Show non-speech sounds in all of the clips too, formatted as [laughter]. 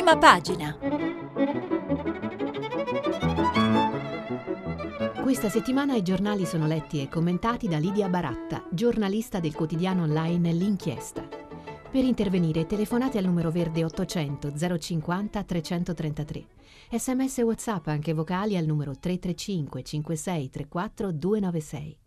Prima pagina. Questa settimana i giornali sono letti e commentati da Lidia Baratta, giornalista del quotidiano online L'Inchiesta. Per intervenire telefonate al numero verde 800 050 333. Sms WhatsApp anche vocali al numero 335 56 34 296.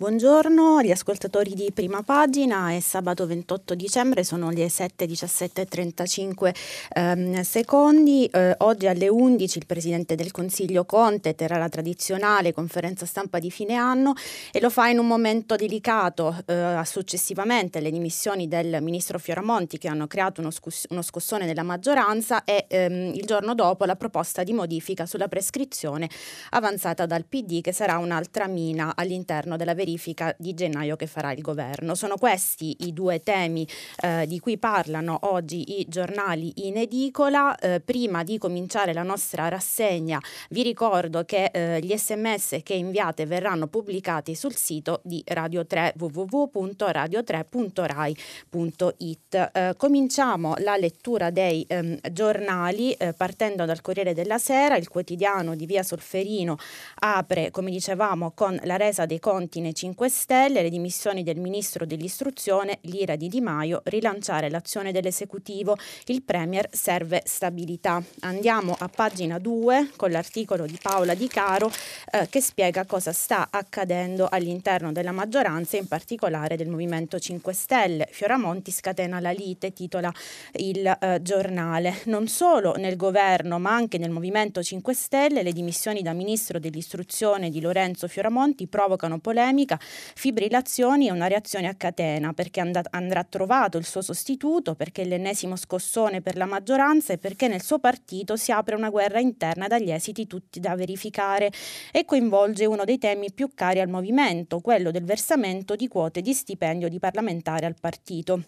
Buongiorno agli ascoltatori di Prima Pagina, è sabato 28 dicembre, sono le 7.17.35 ehm, secondi. Eh, oggi alle 11 il Presidente del Consiglio Conte terrà la tradizionale conferenza stampa di fine anno e lo fa in un momento delicato. Eh, successivamente le dimissioni del Ministro Fioramonti che hanno creato uno, scus- uno scossone nella maggioranza e ehm, il giorno dopo la proposta di modifica sulla prescrizione avanzata dal PD che sarà un'altra mina all'interno della verifica verifica di gennaio che farà il governo. Sono questi i due temi eh, di cui parlano oggi i giornali in edicola. Eh, prima di cominciare la nostra rassegna vi ricordo che eh, gli sms che inviate verranno pubblicati sul sito di Radio 3 www.radio3.rai.it. Eh, cominciamo la lettura dei ehm, giornali eh, partendo dal Corriere della Sera, il quotidiano di Via Solferino apre, come dicevamo, con la resa dei conti nei 5 Stelle, le dimissioni del ministro dell'istruzione, l'ira di Di Maio, rilanciare l'azione dell'esecutivo, il Premier serve stabilità. Andiamo a pagina 2 con l'articolo di Paola Di Caro eh, che spiega cosa sta accadendo all'interno della maggioranza, in particolare del Movimento 5 Stelle. Fioramonti scatena la lite, titola il eh, giornale. Non solo nel governo ma anche nel Movimento 5 Stelle le dimissioni da ministro dell'istruzione di Lorenzo Fioramonti provocano polemica ischemica, fibrillazioni e una reazione a catena perché and- andrà trovato il suo sostituto, perché l'ennesimo scossone per la maggioranza e perché nel suo partito si apre una guerra interna dagli esiti tutti da verificare e coinvolge uno dei temi più cari al movimento, quello del versamento di quote di stipendio di parlamentare al partito.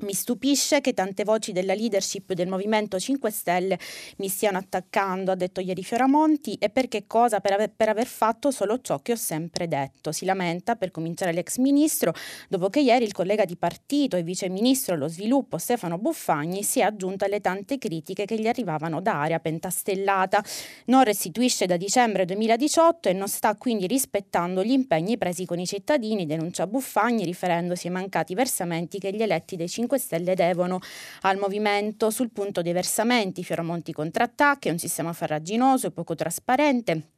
Mi stupisce che tante voci della leadership del Movimento 5 Stelle mi stiano attaccando, ha detto ieri Fioramonti, e per che cosa? Per aver, per aver, fatto solo ciò che ho sempre detto. Si lamenta per cominciare l'ex ministro, dopo che ieri il collega di partito e vice ministro allo sviluppo Stefano Buffagni si è aggiunto alle tante critiche che gli arrivavano da area pentastellata. Non restituisce da dicembre 2018 e non sta quindi rispettando gli impegni presi con i cittadini, denuncia Buffagni riferendosi ai mancati versamenti che gli eletti dei 5 5 Stelle devono al movimento sul punto dei versamenti, Fioramonti contrattacchi, è un sistema farraginoso e poco trasparente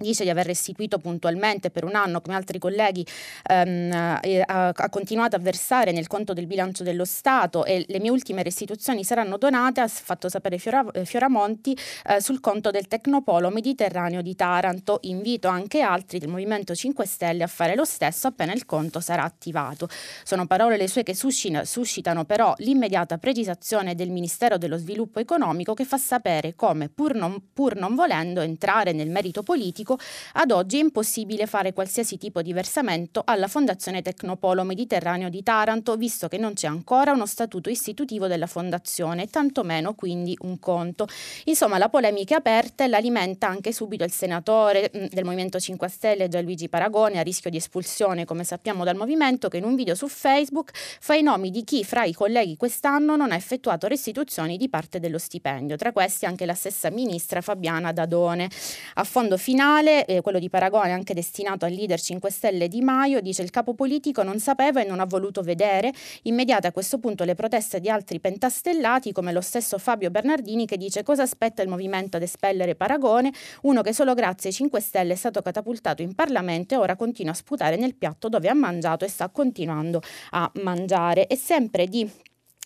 dice di aver restituito puntualmente per un anno come altri colleghi ehm, ha, ha, continuato a versare nel conto del bilancio dello Stato e le mie ultime restituzioni saranno donate ha fatto sapere Fiora, Fioramonti eh, sul conto del Tecnopolo Mediterraneo di Taranto. Invito anche altri del Movimento 5 Stelle a fare lo stesso appena il conto sarà attivato. Sono parole le sue che suscitano, suscitano però l'immediata precisazione del Ministero dello Sviluppo Economico che fa sapere come pur non, pur non volendo entrare nel merito politico Pubblico, ad oggi è impossibile fare qualsiasi tipo di versamento alla Fondazione Tecnopolo Mediterraneo di Taranto, visto che non c'è ancora uno statuto istitutivo della fondazione, tantomeno quindi un conto. Insomma, la polemica è aperta e l'alimenta anche subito il senatore mm, del Movimento 5 Stelle Gianluigi Paragone, a rischio di espulsione, come sappiamo dal movimento, che in un video su Facebook fa i nomi di chi fra i colleghi quest'anno non ha effettuato restituzioni di parte dello stipendio, tra questi anche la stessa ministra Fabiana Dadone. A fondo finale finale, eh, quello di Paragone anche destinato al leader 5 Stelle Di Maio, dice il capo politico non sapeva e non ha voluto vedere. Immediate a questo punto le proteste di altri pentastellati come lo stesso Fabio Bernardini che dice cosa aspetta il movimento ad espellere Paragone, uno che solo grazie ai 5 Stelle è stato catapultato in Parlamento e ora continua a sputare nel piatto dove ha mangiato e sta continuando a mangiare. E sempre di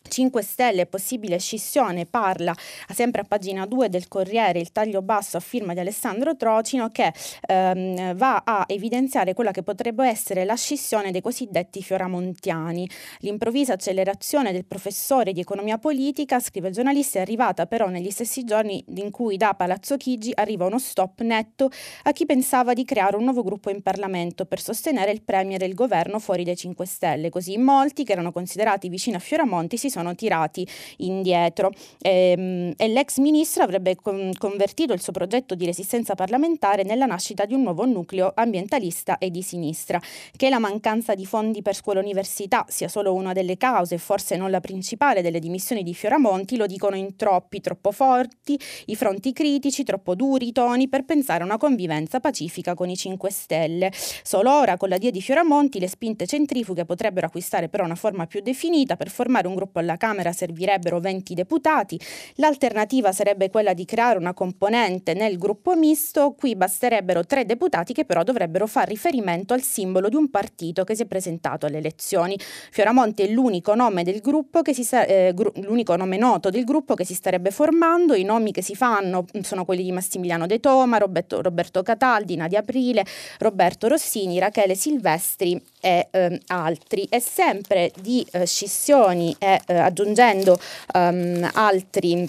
5 Stelle, possibile scissione, parla sempre a pagina 2 del Corriere, il taglio basso a firma di Alessandro Trocino, che ehm, va a evidenziare quella che potrebbe essere la scissione dei cosiddetti fioramontiani. L'improvvisa accelerazione del professore di economia politica, scrive il giornalista, è arrivata però negli stessi giorni in cui da Palazzo Chigi arriva uno stop netto a chi pensava di creare un nuovo gruppo in Parlamento per sostenere il Premier e il governo fuori dai 5 Stelle. Così molti, che erano considerati vicini a Fioramonti, si sono tirati indietro. Ehm, e l'ex ministro avrebbe con- convertito il suo progetto di resistenza parlamentare nella nascita di un nuovo nucleo ambientalista e di sinistra. Che la mancanza di fondi per scuola e università sia solo una delle cause, forse non la principale, delle dimissioni di Fioramonti, lo dicono in troppi, troppo forti, i fronti critici, troppo duri i toni per pensare a una convivenza pacifica con i 5 Stelle. Solo ora, con la dia di Fioramonti, le spinte centrifughe potrebbero acquistare però una forma più definita. Per formare un gruppo alla Camera servirebbero 20 deputati. L'alternativa sarebbe quella di creare una componente nel gruppo misto. Qui basterebbero tre deputati che però dovrebbero fare riferimento al simbolo di un partito che si è presentato alle elezioni. Fioramonti è l'unico nome del gruppo che si sa- eh, gru- l'unico nome noto del gruppo che si starebbe formando. I nomi che si fanno sono quelli di Massimiliano De Toma, Roberto, Roberto Cataldi, Nadia Aprile, Roberto Rossini, Rachele Silvestri e eh, altri. E sempre di eh, scissioni e eh, aggiungendo um, altri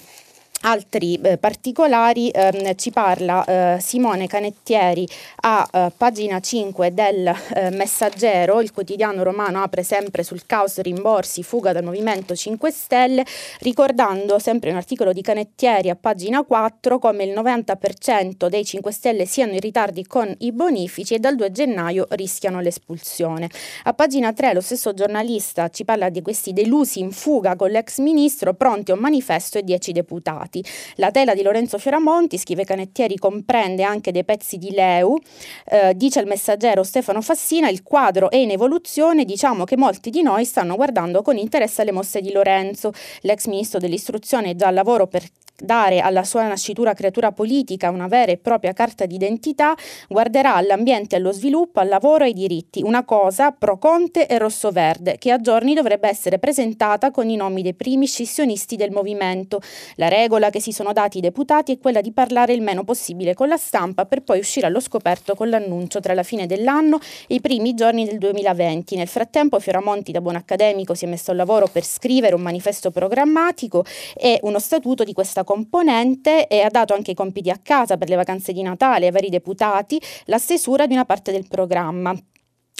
altri eh, particolari ehm, ci parla eh, Simone Canettieri a eh, pagina 5 del eh, Messaggero, il quotidiano romano apre sempre sul caos rimborsi, fuga dal Movimento 5 Stelle, ricordando sempre un articolo di Canettieri a pagina 4 come il 90% dei 5 Stelle siano in ritardi con i bonifici e dal 2 gennaio rischiano l'espulsione. A pagina 3 lo stesso giornalista ci parla di questi delusi in fuga con l'ex ministro, pronti a un manifesto e 10 deputati. La tela di Lorenzo Fioramonti, scrive Canettieri, comprende anche dei pezzi di Leu, eh, dice il messaggero Stefano Fassina, il quadro è in evoluzione, diciamo che molti di noi stanno guardando con interesse alle mosse di Lorenzo, l'ex ministro dell'istruzione è già al lavoro per dare alla sua nascitura creatura politica una vera e propria carta d'identità, guarderà all'ambiente, allo sviluppo, al lavoro e ai diritti, una cosa pro Conte e rosso-verde, che a giorni dovrebbe essere presentata con i nomi dei primi scissionisti del movimento. La regola che si sono dati i deputati è quella di parlare il meno possibile con la stampa per poi uscire allo scoperto con l'annuncio tra la fine dell'anno e i primi giorni del 2020. Nel frattempo Fioramonti da buon accademico si è messo al lavoro per scrivere un manifesto programmatico e uno statuto di questa componente e ha dato anche i compiti a casa per le vacanze di Natale ai vari deputati, la stesura di una parte del programma.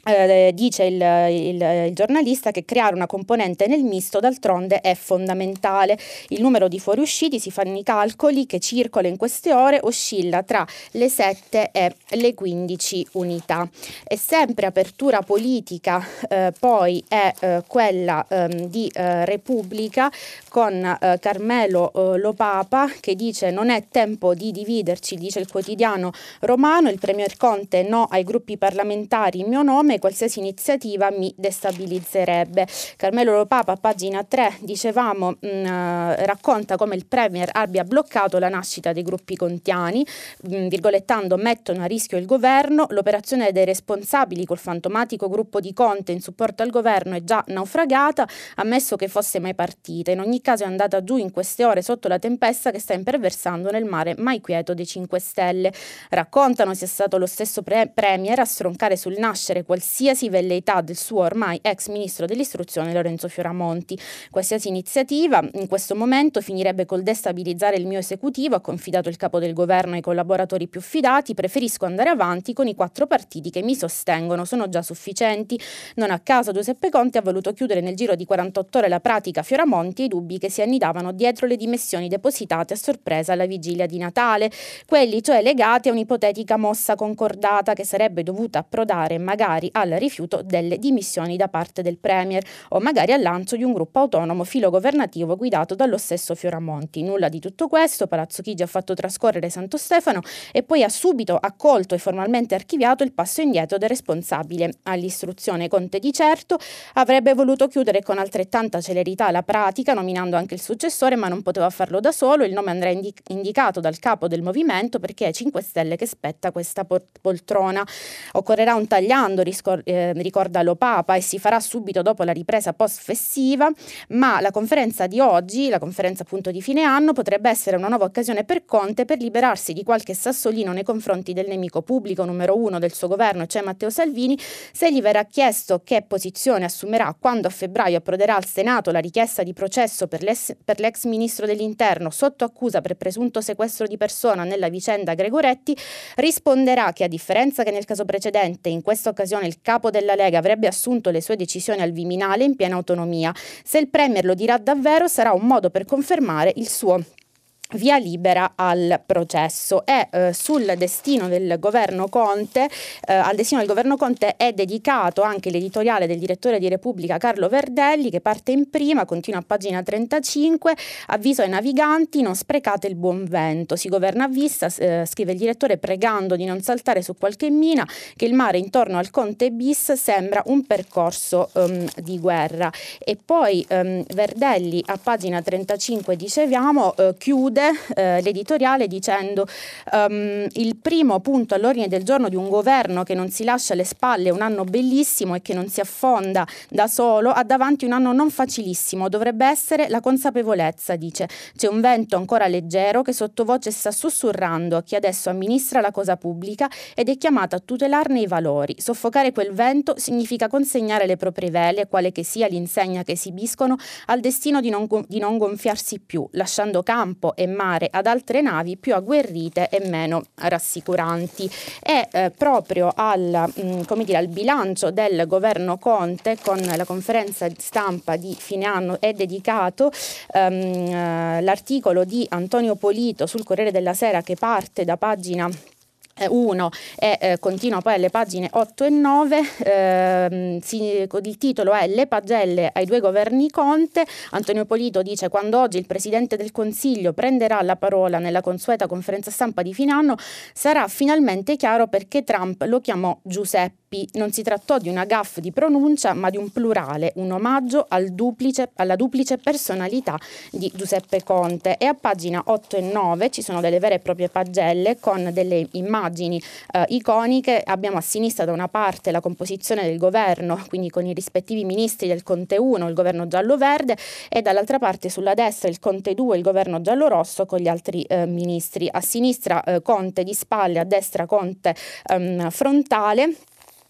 Eh, dice il, il, il, giornalista che creare una componente nel misto d'altronde è fondamentale. Il numero di fuoriusciti si fanno i calcoli che circola in queste ore oscilla tra le 7 e le 15 unità. E sempre apertura politica eh, poi è eh, quella ehm, di eh, Repubblica con eh, Carmelo Lopapa che dice non è tempo di dividerci, dice il quotidiano romano, il Premier Conte no ai gruppi parlamentari in mio nome qualsiasi iniziativa mi destabilizzerebbe. Carmelo Lopapa, pagina 3, dicevamo, mh, mm, racconta come il Premier abbia bloccato la nascita dei gruppi contiani, mh, mm, virgolettando mettono a rischio il governo, l'operazione dei responsabili col fantomatico gruppo di Conte in supporto al governo è già naufragata, ammesso che fosse mai partita. In ogni caso è andata giù in queste ore sotto la tempesta che sta imperversando nel mare mai quieto dei 5 Stelle. Raccontano sia stato lo stesso pre- Premier a stroncare sul nascere qualsiasi qualsiasi velleità del suo ormai ex ministro dell'istruzione Lorenzo Fioramonti. Qualsiasi iniziativa in questo momento finirebbe col destabilizzare il mio esecutivo, ha confidato il capo del governo ai collaboratori più fidati, preferisco andare avanti con i quattro partiti che mi sostengono, sono già sufficienti. Non a caso Giuseppe Conte ha voluto chiudere nel giro di 48 ore la pratica Fioramonti e i dubbi che si annidavano dietro le dimissioni depositate a sorpresa alla vigilia di Natale, quelli cioè legati a un'ipotetica mossa concordata che sarebbe dovuta approdare magari al rifiuto delle dimissioni da parte del Premier o magari al lancio di un gruppo autonomo filogovernativo guidato dallo stesso Fioramonti. Nulla di tutto questo, Palazzo Chigi ha fatto trascorrere Santo Stefano e poi ha subito accolto e formalmente archiviato il passo indietro del responsabile all'istruzione. Conte di certo avrebbe voluto chiudere con altrettanta celerità la pratica, nominando anche il successore, ma non poteva farlo da solo. Il nome andrà indi- indicato dal capo del movimento perché è 5 Stelle che spetta questa poltrona. Occorrerà un tagliando, riscontro scor- eh, ricorda lo Papa, e si farà subito dopo la ripresa post-festiva, ma la conferenza di oggi, la conferenza appunto di fine anno, potrebbe essere una nuova occasione per Conte per liberarsi di qualche sassolino nei confronti del nemico pubblico numero uno del suo governo, cioè Matteo Salvini, se gli verrà chiesto che posizione assumerà quando a febbraio approderà al Senato la richiesta di processo per, per l'ex ministro dell'Interno sotto accusa per presunto sequestro di persona nella vicenda Gregoretti, risponderà che a differenza che nel caso precedente, in questa occasione il capo della Lega avrebbe assunto le sue decisioni al Viminale in piena autonomia. Se il Premier lo dirà davvero sarà un modo per confermare il suo via libera al processo. E eh, sul destino del governo Conte eh, al destino del governo Conte è dedicato anche l'editoriale del direttore di Repubblica Carlo Verdelli che parte in prima continua a pagina 35 avviso ai naviganti non sprecate il buon vento. Si governa a vista eh, scrive il direttore pregando di non saltare su qualche mina che il mare intorno al Conte bis sembra un percorso um, di guerra. E poi um, Verdelli a pagina 35 dicevamo eh, chiude chiude eh, l'editoriale dicendo um, il primo punto all'ordine del giorno di un governo che non si lascia alle spalle un anno bellissimo e che non si affonda da solo ha davanti un anno non facilissimo, dovrebbe essere la consapevolezza, dice. C'è un vento ancora leggero che sottovoce sta sussurrando a chi adesso amministra la cosa pubblica ed è chiamato a tutelarne i valori. Soffocare quel vento significa consegnare le proprie vele, quale che sia l'insegna che esibiscono, al destino di non, di non gonfiarsi più, lasciando campo e mare ad altre navi più agguerrite e meno rassicuranti. E eh, proprio al, mh, mm, dire, al, bilancio del governo Conte con la conferenza stampa di fine anno è dedicato ehm, l'articolo di Antonio Polito sul Corriere della Sera che parte da pagina 1 e eh, continua poi alle pagine 8 e 9, eh, si, il titolo è Le pagelle ai due governi Conte, Antonio Polito dice quando oggi il Presidente del Consiglio prenderà la parola nella consueta conferenza stampa di fine anno sarà finalmente chiaro perché Trump lo chiamò Giuseppe non si trattò di una gaffa di pronuncia, ma di un plurale, un omaggio al duplice, alla duplice personalità di Giuseppe Conte. E a pagina 8 e 9 ci sono delle vere e proprie pagelle con delle immagini eh, iconiche. Abbiamo a sinistra da una parte la composizione del governo, quindi con i rispettivi ministri del Conte 1, il governo giallo-verde, e dall'altra parte sulla destra il Conte 2, il governo giallo-rosso con gli altri eh, ministri. A sinistra eh, Conte di spalle, a destra Conte ehm, frontale.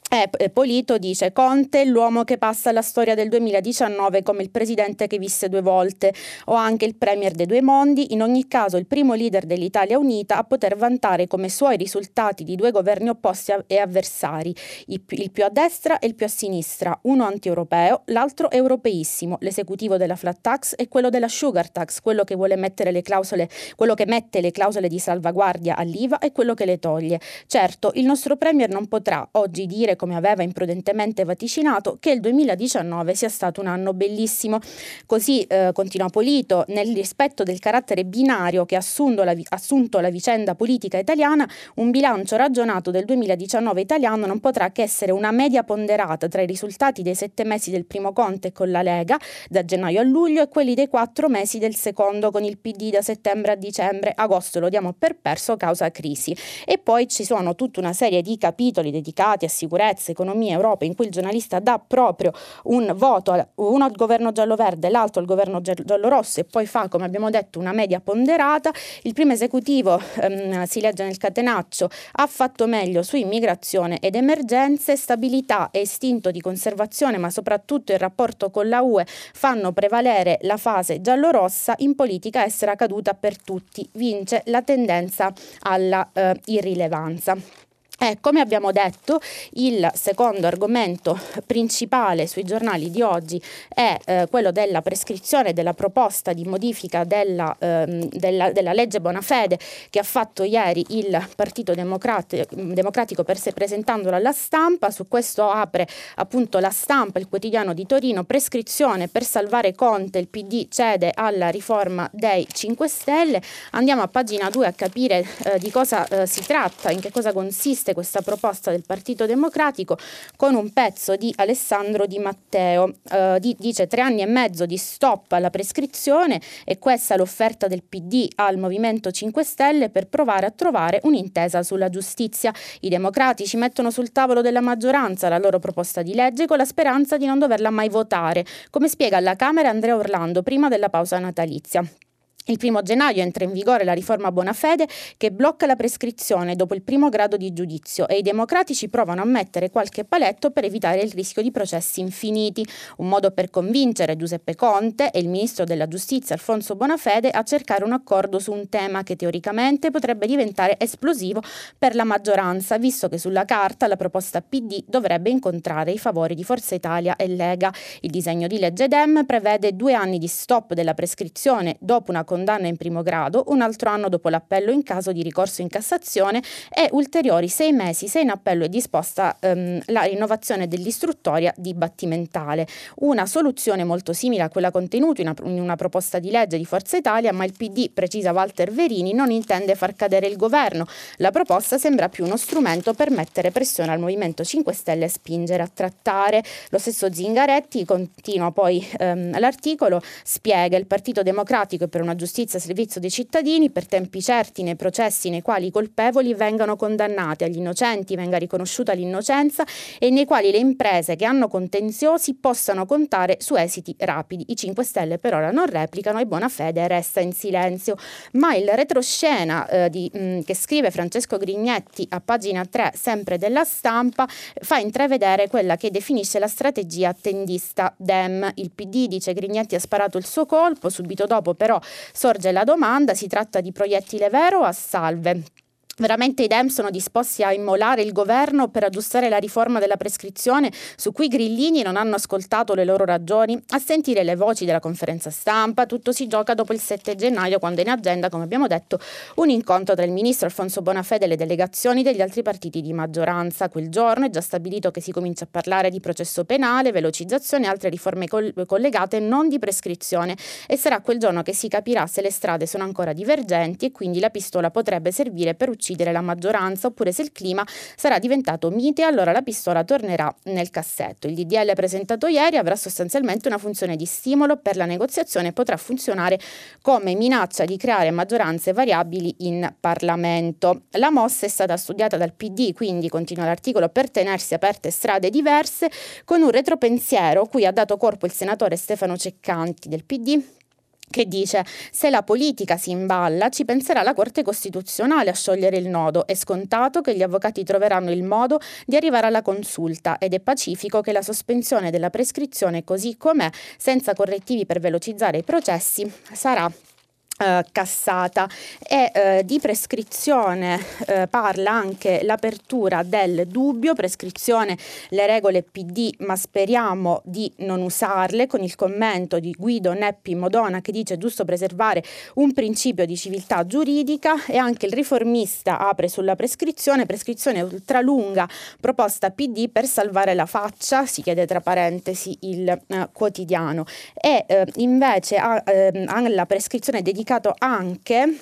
Eh, Polito dice Conte, l'uomo che passa alla storia del 2019 come il presidente che visse due volte. O anche il premier dei due mondi, in ogni caso il primo leader dell'Italia unita a poter vantare come suoi risultati di due governi opposti e avversari, il più a destra e il più a sinistra, uno anti-europeo, l'altro europeissimo, l'esecutivo della flat tax e quello della sugar tax, quello che vuole mettere le clausole, quello che mette le clausole di salvaguardia all'IVA e quello che le toglie. Certo, il nostro premier non potrà oggi dire come aveva imprudentemente vaticinato, che il 2019 sia stato un anno bellissimo. Così eh, continua Polito, nel rispetto del carattere binario che ha assunto la, assunto la vicenda politica italiana, un bilancio ragionato del 2019 italiano non potrà che essere una media ponderata tra i risultati dei sette mesi del primo Conte con la Lega, da gennaio a luglio, e quelli dei quattro mesi del secondo con il PD da settembre a dicembre. Agosto lo diamo per perso causa crisi. E poi ci sono tutta una serie di capitoli dedicati a sicurezza sicurezza, economia, Europa, in cui il giornalista dà proprio un voto, uno al governo giallo-verde, l'altro al governo giallo-rosso e poi fa, come abbiamo detto, una media ponderata. Il primo esecutivo, ehm, si legge nel catenaccio, ha fatto meglio su immigrazione ed emergenze, stabilità e istinto di conservazione, ma soprattutto il rapporto con la UE fanno prevalere la fase giallo-rossa in politica essere caduta per tutti. Vince la tendenza alla eh, irrilevanza. Eh, come abbiamo detto, il secondo argomento principale sui giornali di oggi è eh, quello della prescrizione della proposta di modifica della, ehm, della, della, legge Bonafede che ha fatto ieri il Partito Democratico, Democratico per se, presentandola alla stampa. Su questo apre appunto la stampa, il quotidiano di Torino, prescrizione per salvare Conte, il PD cede alla riforma dei 5 Stelle. Andiamo a pagina 2 a capire eh, di cosa eh, si tratta, in che cosa consiste consiste questa proposta del Partito Democratico con un pezzo di Alessandro Di Matteo. Eh, di, dice tre anni e mezzo di stop alla prescrizione e questa l'offerta del PD al Movimento 5 Stelle per provare a trovare un'intesa sulla giustizia. I democratici mettono sul tavolo della maggioranza la loro proposta di legge con la speranza di non doverla mai votare, come spiega alla Camera Andrea Orlando prima della pausa natalizia. Il primo gennaio entra in vigore la riforma Bonafede che blocca la prescrizione dopo il primo grado di giudizio e i democratici provano a mettere qualche paletto per evitare il rischio di processi infiniti, un modo per convincere Giuseppe Conte e il ministro della giustizia Alfonso Bonafede a cercare un accordo su un tema che teoricamente potrebbe diventare esplosivo per la maggioranza, visto che sulla carta la proposta PD dovrebbe incontrare i favori di Forza Italia e Lega. Il disegno di legge DEM prevede due anni di stop della prescrizione dopo una condanna in primo grado, un altro anno dopo l'appello in caso di ricorso in Cassazione e ulteriori sei mesi se in appello è disposta ehm, la rinnovazione dell'istruttoria dibattimentale. Una soluzione molto simile a quella contenuta in una, in una proposta di legge di Forza Italia, ma il PD, precisa Walter Verini, non intende far cadere il governo. La proposta sembra più uno strumento per mettere pressione al Movimento 5 Stelle e spingere a trattare. Lo stesso Zingaretti continua poi ehm, l'articolo, spiega il Partito Democratico per una giustizia giustizia servizio dei cittadini per tempi certi nei processi nei quali i colpevoli vengano condannati, agli innocenti venga riconosciuta l'innocenza e nei quali le imprese che hanno contenziosi possano contare su esiti rapidi. I 5 Stelle per ora non replicano e buona fede resta in silenzio. Ma il retroscena eh, di, mh, mm, che scrive Francesco Grignetti a pagina 3 sempre della stampa fa intravedere quella che definisce la strategia attendista DEM. Il PD, dice Grignetti, ha sparato il suo colpo, subito dopo però Sorge la domanda, si tratta di proiettile vero o a salve? Veramente i Dem sono disposti a immolare il governo per aggiustare la riforma della prescrizione su cui i grillini non hanno ascoltato le loro ragioni? A sentire le voci della conferenza stampa, tutto si gioca dopo il 7 gennaio quando è in agenda, come abbiamo detto, un incontro tra il ministro Alfonso Bonafede e le delegazioni degli altri partiti di maggioranza. Quel giorno è già stabilito che si comincia a parlare di processo penale, velocizzazione e altre riforme col- collegate non di prescrizione e sarà quel giorno che si capirà se le strade sono ancora divergenti e quindi la pistola potrebbe servire per uccidere uccidere la maggioranza oppure se il clima sarà diventato mite allora la pistola tornerà nel cassetto. Il DDL presentato ieri avrà sostanzialmente una funzione di stimolo per la negoziazione e potrà funzionare come minaccia di creare maggioranze variabili in Parlamento. La mossa è stata studiata dal PD, quindi continua l'articolo, per tenersi aperte strade diverse con un retropensiero cui ha dato corpo il senatore Stefano Ceccanti del PD che dice se la politica si imballa ci penserà la Corte Costituzionale a sciogliere il nodo, è scontato che gli avvocati troveranno il modo di arrivare alla consulta ed è pacifico che la sospensione della prescrizione così com'è, senza correttivi per velocizzare i processi, sarà Uh, cassata. E uh, di prescrizione uh, parla anche l'apertura del dubbio, prescrizione le regole PD ma speriamo di non usarle con il commento di Guido Neppi Modona che dice giusto preservare un principio di civiltà giuridica e anche il riformista apre sulla prescrizione, prescrizione ultralunga proposta PD per salvare la faccia, si chiede tra parentesi il quotidiano. E invece ehm, alla prescrizione dedicata dedicato anche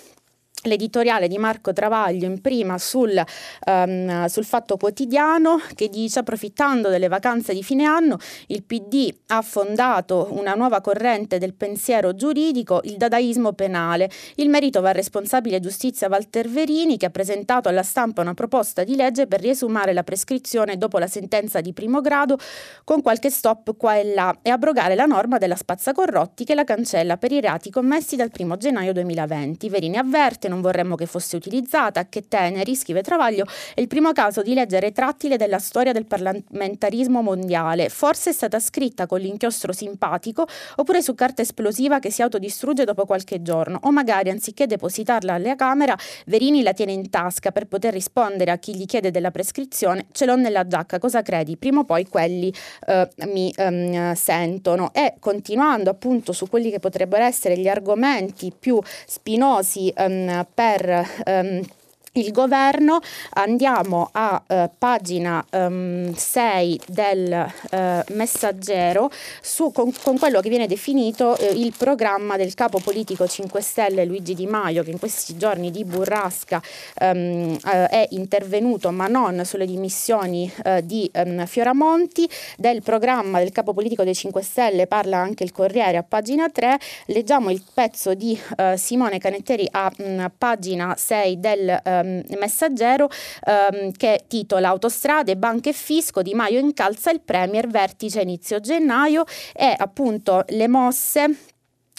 l'editoriale di Marco Travaglio in prima sul, um, sul, Fatto Quotidiano che dice approfittando delle vacanze di fine anno il PD ha fondato una nuova corrente del pensiero giuridico, il dadaismo penale. Il merito va al responsabile giustizia Walter Verini che ha presentato alla stampa una proposta di legge per riesumare la prescrizione dopo la sentenza di primo grado con qualche stop qua e là e abrogare la norma della spazzacorrotti che la cancella per i reati commessi dal 1 gennaio 2020. Verini avverte non vorremmo che fosse utilizzata, che teneri, scrive Travaglio, è il primo caso di legge retrattile della storia del parlamentarismo mondiale. Forse è stata scritta con l'inchiostro simpatico oppure su carta esplosiva che si autodistrugge dopo qualche giorno, o magari anziché depositarla alla Camera, Verini la tiene in tasca per poter rispondere a chi gli chiede della prescrizione, ce l'ho nella giacca, cosa credi? Prima o poi quelli eh, mi ehm, sentono. E continuando appunto su quelli che potrebbero essere gli argomenti più spinosi ehm, per um, il governo, andiamo a eh, pagina um, 6 del eh, messaggero su, con, con, quello che viene definito eh, il programma del capo politico 5 Stelle Luigi Di Maio che in questi giorni di burrasca um, è intervenuto ma non sulle dimissioni eh, di um, Fioramonti. Del programma del capo politico dei 5 Stelle parla anche il Corriere a pagina 3. Leggiamo il pezzo di eh, Simone Canetteri a mh, mm, pagina 6 del ehm, Messaggero ehm, che titola Autostrade, banche e fisco, Di Maio incalza il Premier, vertice inizio gennaio e appunto le mosse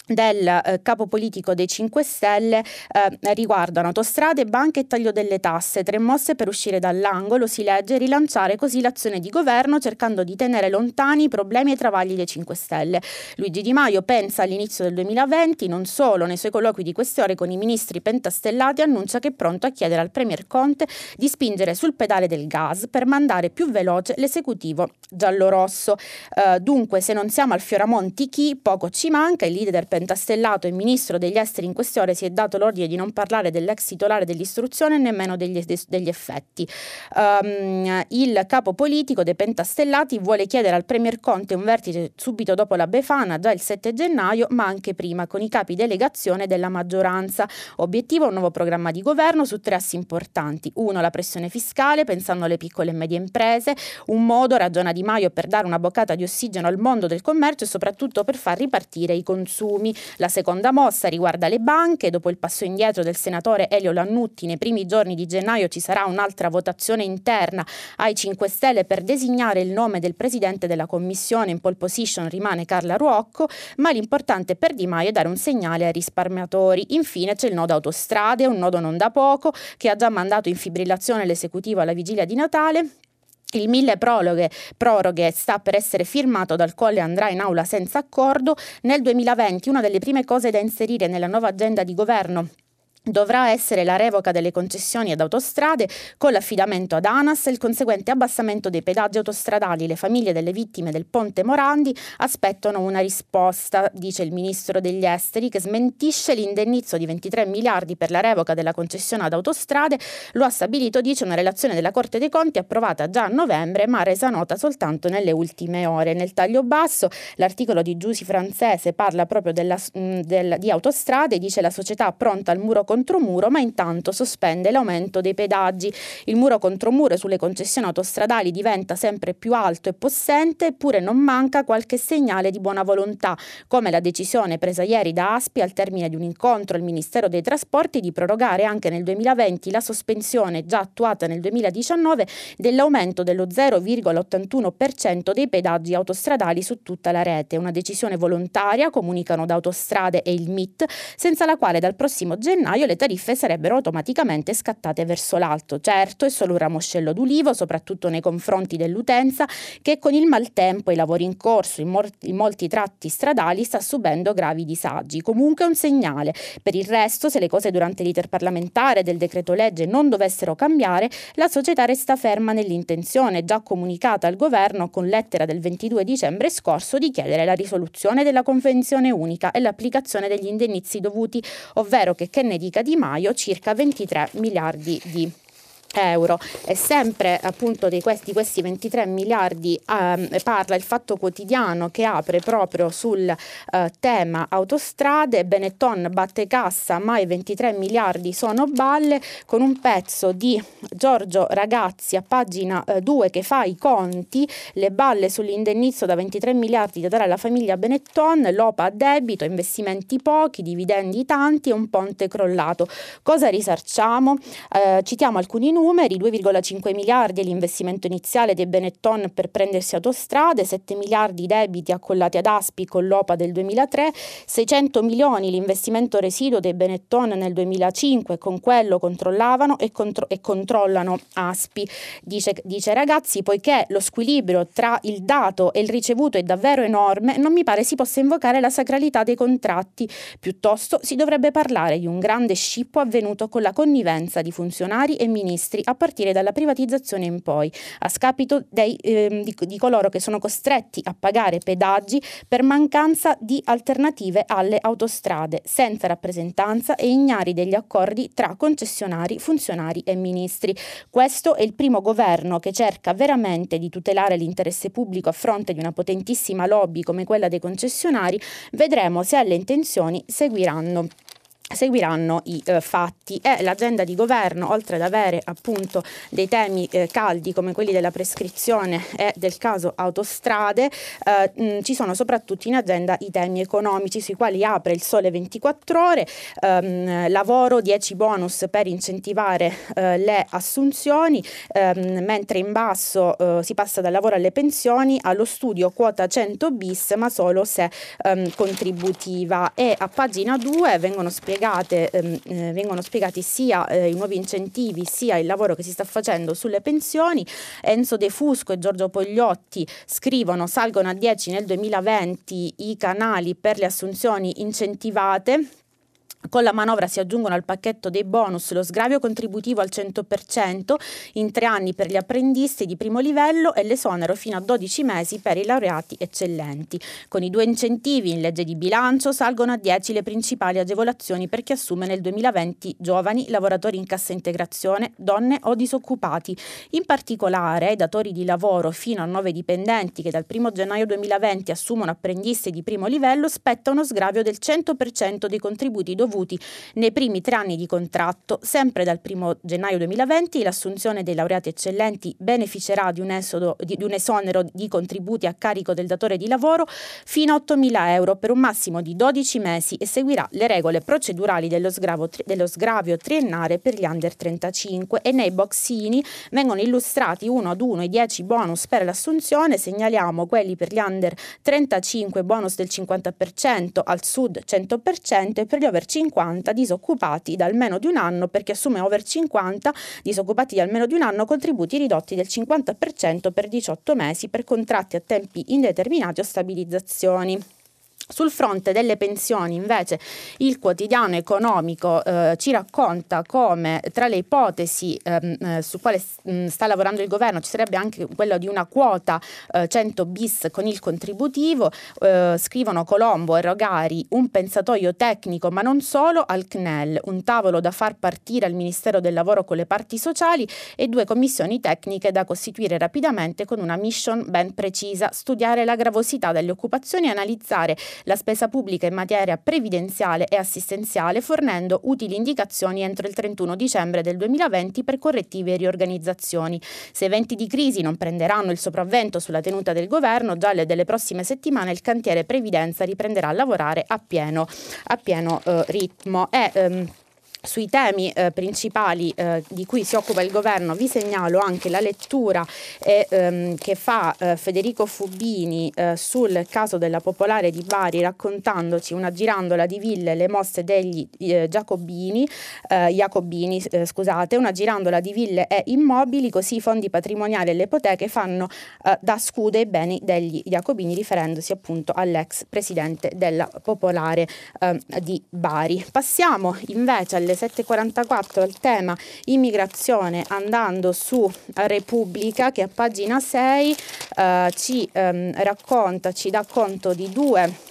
del eh, capo politico dei 5 Stelle eh, riguardano autostrade, banche e taglio delle tasse, tre mosse per uscire dall'angolo, si legge, rilanciare così l'azione di governo cercando di tenere lontani i problemi e i travagli dei 5 Stelle. Luigi Di Maio pensa all'inizio del 2020, non solo, nei suoi colloqui di queste ore con i ministri pentastellati annuncia che è pronto a chiedere al Premier Conte di spingere sul pedale del gas per mandare più veloce l'esecutivo giallo-rosso. Eh, dunque, se non siamo al Fioramonti chi, poco ci manca, il leader del pentastellato e ministro degli esteri in questione si è dato l'ordine di non parlare dell'ex titolare dell'istruzione e nemmeno degli, degli effetti. Um, il capo politico dei pentastellati vuole chiedere al Premier Conte un vertice subito dopo la Befana, già il 7 gennaio, ma anche prima, con i capi delegazione della maggioranza. Obiettivo un nuovo programma di governo su tre assi importanti. Uno, la pressione fiscale, pensando alle piccole e medie imprese. Un modo, ragiona Di Maio, per dare una boccata di ossigeno al mondo del commercio e soprattutto per far ripartire i consumi consumi. La seconda mossa riguarda le banche. Dopo il passo indietro del senatore Elio Lannutti, nei primi giorni di gennaio ci sarà un'altra votazione interna ai 5 Stelle per designare il nome del presidente della commissione. In pole position rimane Carla Ruocco, ma l'importante per Di Maio è dare un segnale ai risparmiatori. Infine c'è il nodo autostrade, un nodo non da poco, che ha già mandato in fibrillazione l'esecutivo alla vigilia di Natale il mille proroghe, proroghe sta per essere firmato dal quale andrà in aula senza accordo. Nel 2020 una delle prime cose da inserire nella nuova agenda di governo dovrà essere la revoca delle concessioni ad autostrade con l'affidamento ad ANAS e il conseguente abbassamento dei pedaggi autostradali. Le famiglie delle vittime del ponte Morandi aspettano una risposta, dice il ministro degli esteri, che smentisce l'indennizzo di 23 miliardi per la revoca della concessione ad autostrade. Lo ha stabilito, dice, una relazione della Corte dei Conti approvata già a novembre, ma resa nota soltanto nelle ultime ore. Nel taglio basso, l'articolo di Giusi francese parla proprio della, del, di autostrade, dice la società pronta al muro contro muro, ma intanto sospende l'aumento dei pedaggi. Il muro contro muro sulle concessioni autostradali diventa sempre più alto e possente, eppure non manca qualche segnale di buona volontà, come la decisione presa ieri da Aspi al termine di un incontro al Ministero dei Trasporti di prorogare anche nel 2020 la sospensione già attuata nel 2019 dell'aumento dello 0,81% dei pedaggi autostradali su tutta la rete. Una decisione volontaria, comunicano da Autostrade e il MIT, senza la quale dal prossimo gennaio le tariffe sarebbero automaticamente scattate verso l'alto. Certo, è solo un ramoscello d'ulivo, soprattutto nei confronti dell'utenza che con il maltempo e i lavori in corso in, mor- in molti tratti stradali sta subendo gravi disagi. Comunque è un segnale. Per il resto, se le cose durante l'iter parlamentare del decreto legge non dovessero cambiare, la società resta ferma nell'intenzione già comunicata al governo con lettera del 22 dicembre scorso di chiedere la risoluzione della convenzione unica e l'applicazione degli indennizi dovuti, ovvero che Kennedy Di Maio circa 23 miliardi di. E sempre appunto di questi, questi 23 miliardi eh, parla il Fatto Quotidiano che apre proprio sul eh, tema autostrade. Benetton batte cassa, ma i 23 miliardi sono balle, con un pezzo di Giorgio Ragazzi a pagina eh, 2 che fa i conti, le balle sull'indennizzo da 23 miliardi da dare alla famiglia Benetton, l'OPA a debito, investimenti pochi, dividendi tanti e un ponte crollato. Cosa risarciamo? Eh, citiamo alcuni numeri, 2,5 miliardi è l'investimento iniziale dei Benetton per prendersi autostrade, 7 miliardi debiti accollati ad Aspi con l'OPA del 2003, 600 milioni l'investimento residuo dei Benetton nel 2005 con quello controllavano e, contro- e controllano Aspi. Dice, dice ragazzi, poiché lo squilibrio tra il dato e il ricevuto è davvero enorme, non mi pare si possa invocare la sacralità dei contratti, piuttosto si dovrebbe parlare di un grande scippo avvenuto con la connivenza di funzionari e ministri sinistri a partire dalla privatizzazione in poi, a scapito dei, eh, di, di coloro che sono costretti a pagare pedaggi per mancanza di alternative alle autostrade, senza rappresentanza e ignari degli accordi tra concessionari, funzionari e ministri. Questo è il primo governo che cerca veramente di tutelare l'interesse pubblico a fronte di una potentissima lobby come quella dei concessionari. Vedremo se alle intenzioni seguiranno seguiranno i eh, fatti. E l'agenda di governo, oltre ad avere appunto dei temi eh, caldi come quelli della prescrizione e del caso autostrade, eh, mh, ci sono soprattutto in agenda i temi economici sui quali apre il sole 24 ore, ehm, lavoro 10 bonus per incentivare eh, le assunzioni, ehm, mentre in basso eh, si passa dal lavoro alle pensioni, allo studio quota 100 bis ma solo se ehm, contributiva. E a pagina 2 vengono spiegati spiegate, ehm, eh, vengono spiegati sia eh, i nuovi incentivi sia il lavoro che si sta facendo sulle pensioni. Enzo De Fusco e Giorgio Pogliotti scrivono salgono a 10 nel 2020 i canali per le assunzioni incentivate con la manovra si aggiungono al pacchetto dei bonus lo sgravio contributivo al 100% in tre anni per gli apprendisti di primo livello e l'esonero fino a 12 mesi per i laureati eccellenti. Con i due incentivi in legge di bilancio salgono a 10 le principali agevolazioni per chi assume nel 2020 giovani, lavoratori in cassa integrazione, donne o disoccupati. In particolare ai datori di lavoro fino a 9 dipendenti che dal 1 gennaio 2020 assumono apprendisti di primo livello spetta uno sgravio del 100% dei contributi dovuti dovuti nei primi tre anni di contratto. Sempre dal 1 gennaio 2020 l'assunzione dei laureati eccellenti beneficerà di un, esodo, di, di un esonero di contributi a carico del datore di lavoro fino a 8.000 euro per un massimo di 12 mesi e seguirà le regole procedurali dello, sgravo, dello sgravio triennale per gli under 35 e nei boxini vengono illustrati uno ad uno i 10 bonus per l'assunzione, segnaliamo quelli per gli under 35 bonus del 50%, al sud 100% e per gli over 50 50 disoccupati da almeno di un anno per chi assume over 50 disoccupati di almeno di un anno contributi ridotti del 50% per 18 mesi per contratti a tempi indeterminati o stabilizzazioni. Sul fronte delle pensioni, invece, il quotidiano economico eh, ci racconta come tra le ipotesi ehm, eh, su quale mm, sta lavorando il governo ci sarebbe anche quello di una quota eh, 100 bis con il contributivo. Eh, scrivono Colombo e Rogari un pensatoio tecnico, ma non solo, al CNEL, un tavolo da far partire al Ministero del Lavoro con le parti sociali e due commissioni tecniche da costituire rapidamente con una mission ben precisa, studiare la gravosità delle occupazioni e analizzare la spesa pubblica in materia previdenziale e assistenziale fornendo utili indicazioni entro il 31 dicembre del 2020 per correttivi e riorganizzazioni. Se eventi di crisi non prenderanno il sopravvento sulla tenuta del governo, già delle prossime settimane il cantiere previdenza riprenderà a lavorare a pieno, a pieno eh, ritmo. E, ehm, sui temi eh, principali eh, di cui si occupa il governo vi segnalo anche la lettura eh, ehm, che fa eh, Federico Fubini eh, sul caso della Popolare di Bari raccontandoci una girandola di ville le mosse degli eh, Giacobini, Jacobini scusate, una girandola di ville e immobili così i fondi patrimoniali e le ipoteche fanno da scudo ai beni degli Jacobini riferendosi appunto all'ex presidente della Popolare di Bari. Passiamo invece alle 7.44 il tema immigrazione andando su Repubblica che a pagina 6 eh, ci ehm, racconta, ci dà conto di due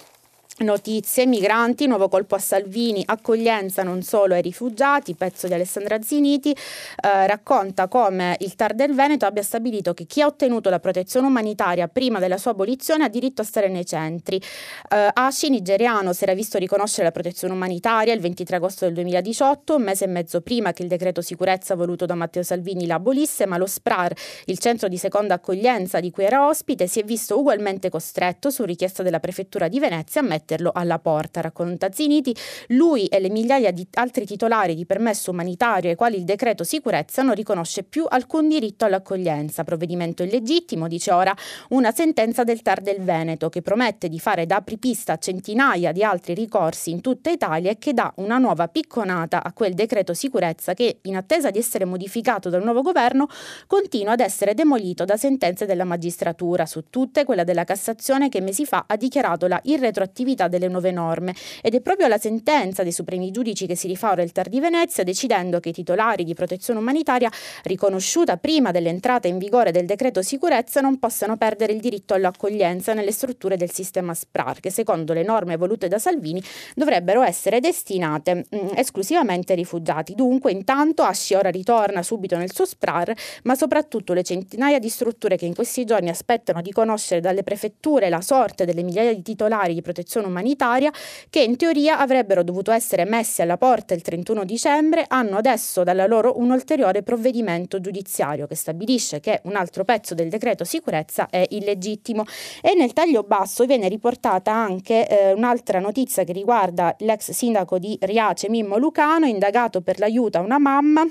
Notizie, migranti, nuovo colpo a Salvini, accoglienza non solo ai rifugiati, pezzo di Alessandra Ziniti, eh, racconta come il TAR del Veneto abbia stabilito che chi ha ottenuto la protezione umanitaria prima della sua abolizione ha diritto a stare nei centri. Eh, Ashi, nigeriano, si era visto riconoscere la protezione umanitaria il 23 agosto del 2018, un mese e mezzo prima che il decreto sicurezza voluto da Matteo Salvini l'abolisse, ma lo SPRAR, il centro di seconda accoglienza di cui era ospite, si è visto ugualmente costretto, su richiesta della prefettura di Venezia, a mettere metterlo alla porta, racconta Ziniti. Lui e le migliaia di altri titolari di permesso umanitario ai quali il decreto sicurezza non riconosce più alcun diritto all'accoglienza. Provvedimento illegittimo, dice ora una sentenza del TAR del Veneto che promette di fare da apripista a centinaia di altri ricorsi in tutta Italia e che dà una nuova picconata a quel decreto sicurezza che, in attesa di essere modificato dal nuovo governo, continua ad essere demolito da sentenze della magistratura, su tutte quella della Cassazione che mesi fa ha dichiarato la irretroattività l'effettività delle nuove norme ed è proprio la sentenza dei supremi giudici che si rifà ora il TAR di Venezia decidendo che i titolari di protezione umanitaria riconosciuta prima dell'entrata in vigore del decreto sicurezza non possano perdere il diritto all'accoglienza nelle strutture del sistema SPRAR che secondo le norme volute da Salvini dovrebbero essere destinate mh, mm, esclusivamente ai rifugiati. Dunque intanto Asci ora ritorna subito nel suo SPRAR ma soprattutto le centinaia di strutture che in questi giorni aspettano di conoscere dalle prefetture la sorte delle migliaia di titolari di protezione protezione umanitaria che in teoria avrebbero dovuto essere messi alla porta il 31 dicembre, hanno adesso dalla loro un ulteriore provvedimento giudiziario che stabilisce che un altro pezzo del decreto sicurezza è illegittimo. E nel taglio basso viene riportata anche eh, un'altra notizia che riguarda l'ex sindaco di Riace Mimmo Lucano indagato per l'aiuto a una mamma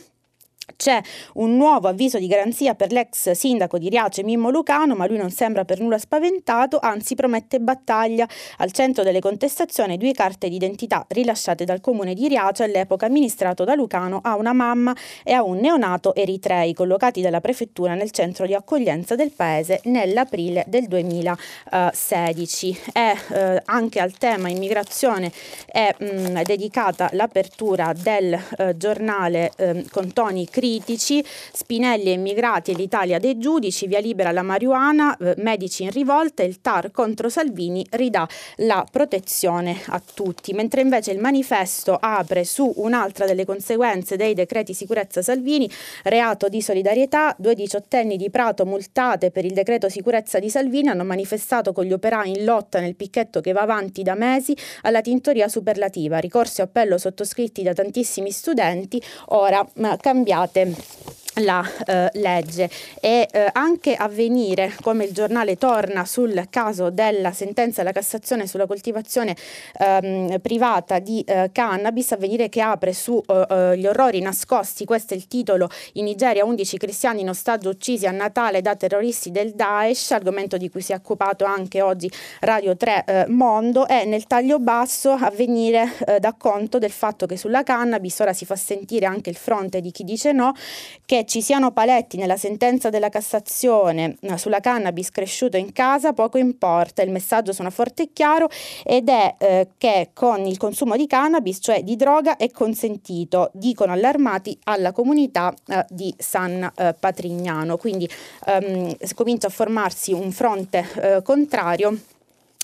c'è un nuovo avviso di garanzia per l'ex sindaco di Riace Mimmo Lucano, ma lui non sembra per nulla spaventato, anzi promette battaglia. Al centro delle contestazioni due carte d'identità rilasciate dal comune di Riace all'epoca amministrato da Lucano a una mamma e a un neonato eritrei collocati dalla prefettura nel centro di accoglienza del paese nell'aprile del 2016. E eh, anche al tema immigrazione è mh, mm, dedicata l'apertura del eh, giornale eh, con toni critici, Spinelli e immigrati e l'Italia dei giudici, via libera alla marijuana, eh, medici in rivolta, il TAR contro Salvini ridà la protezione a tutti, mentre invece il manifesto apre su un'altra delle conseguenze dei decreti sicurezza Salvini, reato di solidarietà, due diciottenni di Prato multate per il decreto sicurezza di Salvini hanno manifestato con gli operai in lotta nel picchetto che va avanti da mesi alla tintoria superlativa, ricorso e appello sottoscritti da tantissimi studenti, ora cambiato state la eh, legge. E eh, anche avvenire come il giornale torna sul caso della sentenza della Cassazione sulla coltivazione ehm, privata di eh, cannabis avvenire che apre su eh, eh, orrori nascosti questo è il titolo in Nigeria 11 cristiani in ostaggio uccisi a Natale da terroristi del Daesh argomento di cui si è occupato anche oggi Radio 3 eh, Mondo. E nel taglio basso avvenire dà conto del fatto che sulla cannabis ora si fa sentire anche il fronte di chi dice no che ci siano paletti nella sentenza della Cassazione eh, sulla cannabis cresciuto in casa poco importa, il messaggio suona forte e chiaro ed è eh, che con il consumo di cannabis, cioè di droga, è consentito, dicono allarmati alla comunità eh, di San eh, Patrignano. Quindi ehm, comincia a formarsi un fronte eh, contrario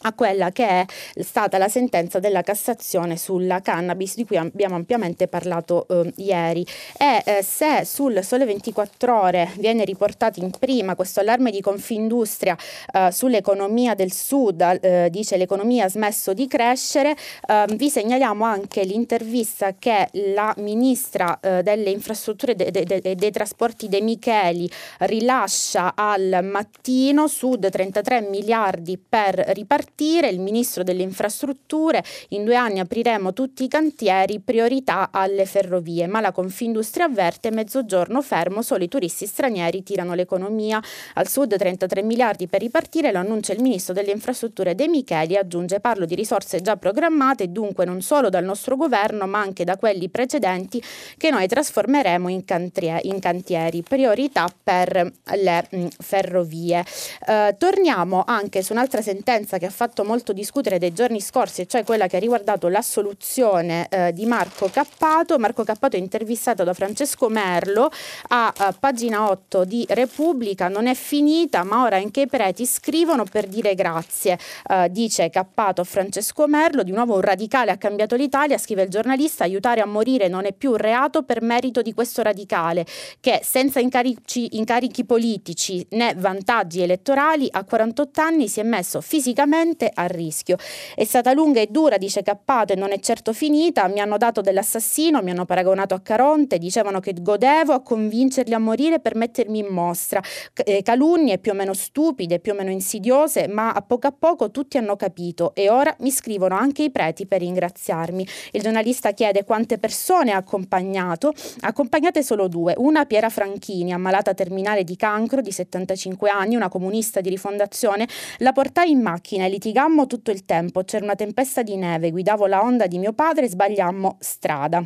a quella che è stata la sentenza della Cassazione sulla cannabis di cui abbiamo ampiamente parlato eh, ieri. E eh, se sul Sole 24 ore viene riportato in prima questo allarme di Confindustria eh, sull'economia del sud eh, dice l'economia ha smesso di crescere ehm, vi segnaliamo anche l'intervista che la ministra eh, delle infrastrutture e de, de, de, dei trasporti De Micheli rilascia al mattino sud 33 miliardi per ripartire partire, il ministro delle infrastrutture, in due anni apriremo tutti i cantieri, priorità alle ferrovie, ma la Confindustria avverte mezzogiorno fermo, solo i turisti stranieri tirano l'economia. Al sud 33 miliardi per ripartire, lo annuncia il ministro delle infrastrutture De Micheli, aggiunge parlo di risorse già programmate dunque non solo dal nostro governo ma anche da quelli precedenti che noi trasformeremo in, cantieri, in cantieri priorità per le mh, ferrovie. Eh, torniamo anche su un'altra sentenza che ha fatto molto discutere dei giorni scorsi, cioè quella che ha riguardato l'assoluzione eh, di Marco Cappato. Marco Cappato è intervistato da Francesco Merlo a, a, pagina 8 di Repubblica, non è finita, ma ora anche i preti scrivono per dire grazie, eh, dice Cappato a Francesco Merlo, di nuovo un radicale ha cambiato l'Italia, scrive il giornalista, aiutare a morire non è più un reato per merito di questo radicale che senza incarichi, incarichi politici né vantaggi elettorali a 48 anni si è messo fisicamente veramente a rischio. È stata lunga e dura, dice Cappato, e non è certo finita. Mi hanno dato dell'assassino, mi hanno paragonato a Caronte, dicevano che godevo a convincerli a morire per mettermi in mostra. Eh, calunnie più o meno stupide, più o meno insidiose, ma a poco a poco tutti hanno capito e ora mi scrivono anche i preti per ringraziarmi. Il giornalista chiede quante persone ha accompagnato. Accompagnate solo due. Una Piera Franchini, ammalata terminale di cancro di 75 anni, una comunista di rifondazione, la portai in macchina e litigammo tutto il tempo, c'era una tempesta di neve, guidavo la Honda di mio padre e sbagliammo strada.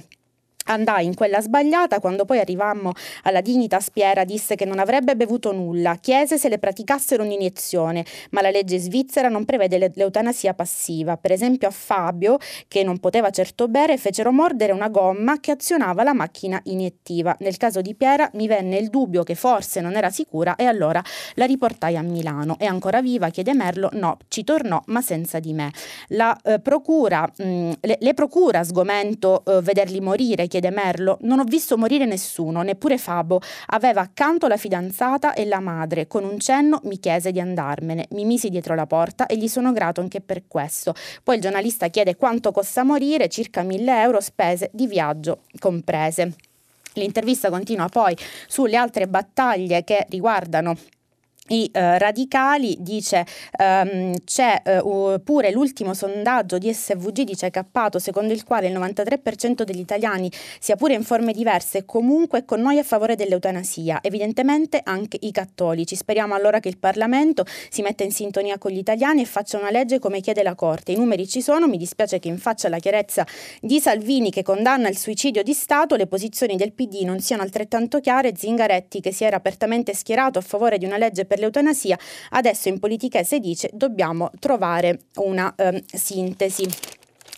Andai in quella sbagliata, quando poi arrivammo alla dignità spiera disse che non avrebbe bevuto nulla, chiese se le praticassero un'iniezione, ma la legge svizzera non prevede l'eutanasia passiva. Per esempio a Fabio, che non poteva certo bere, fecero mordere una gomma che azionava la macchina iniettiva. Nel caso di Piera mi venne il dubbio che forse non era sicura e allora la riportai a Milano. È ancora viva? chiede Merlo. No, ci tornò, ma senza di me. La eh, procura, mh, le, le procura sgomento eh, vederli morire, chiede Merlo. Non ho visto morire nessuno, neppure Fabo. Aveva accanto la fidanzata e la madre. Con un cenno mi chiese di andarmene. Mi misi dietro la porta e gli sono grato anche per questo. Poi il giornalista chiede quanto costa morire, circa 1000 euro, spese di viaggio comprese. L'intervista continua poi sulle altre battaglie che riguardano i uh, radicali dice um, c'è uh, pure l'ultimo sondaggio di SVG di Cecappato secondo il quale il 93% degli italiani sia pure in forme diverse comunque con noi a favore dell'eutanasia. Evidentemente anche i cattolici. Speriamo allora che il Parlamento si metta in sintonia con gli italiani e faccia una legge come chiede la Corte. I numeri ci sono mi dispiace che in faccia la chiarezza di Salvini che condanna il suicidio di Stato le posizioni del PD non siano altrettanto chiare Zingaretti che si era apertamente schierato a favore di una legge per per l'eutanasia, adesso in politichese dice dobbiamo trovare una um, sintesi.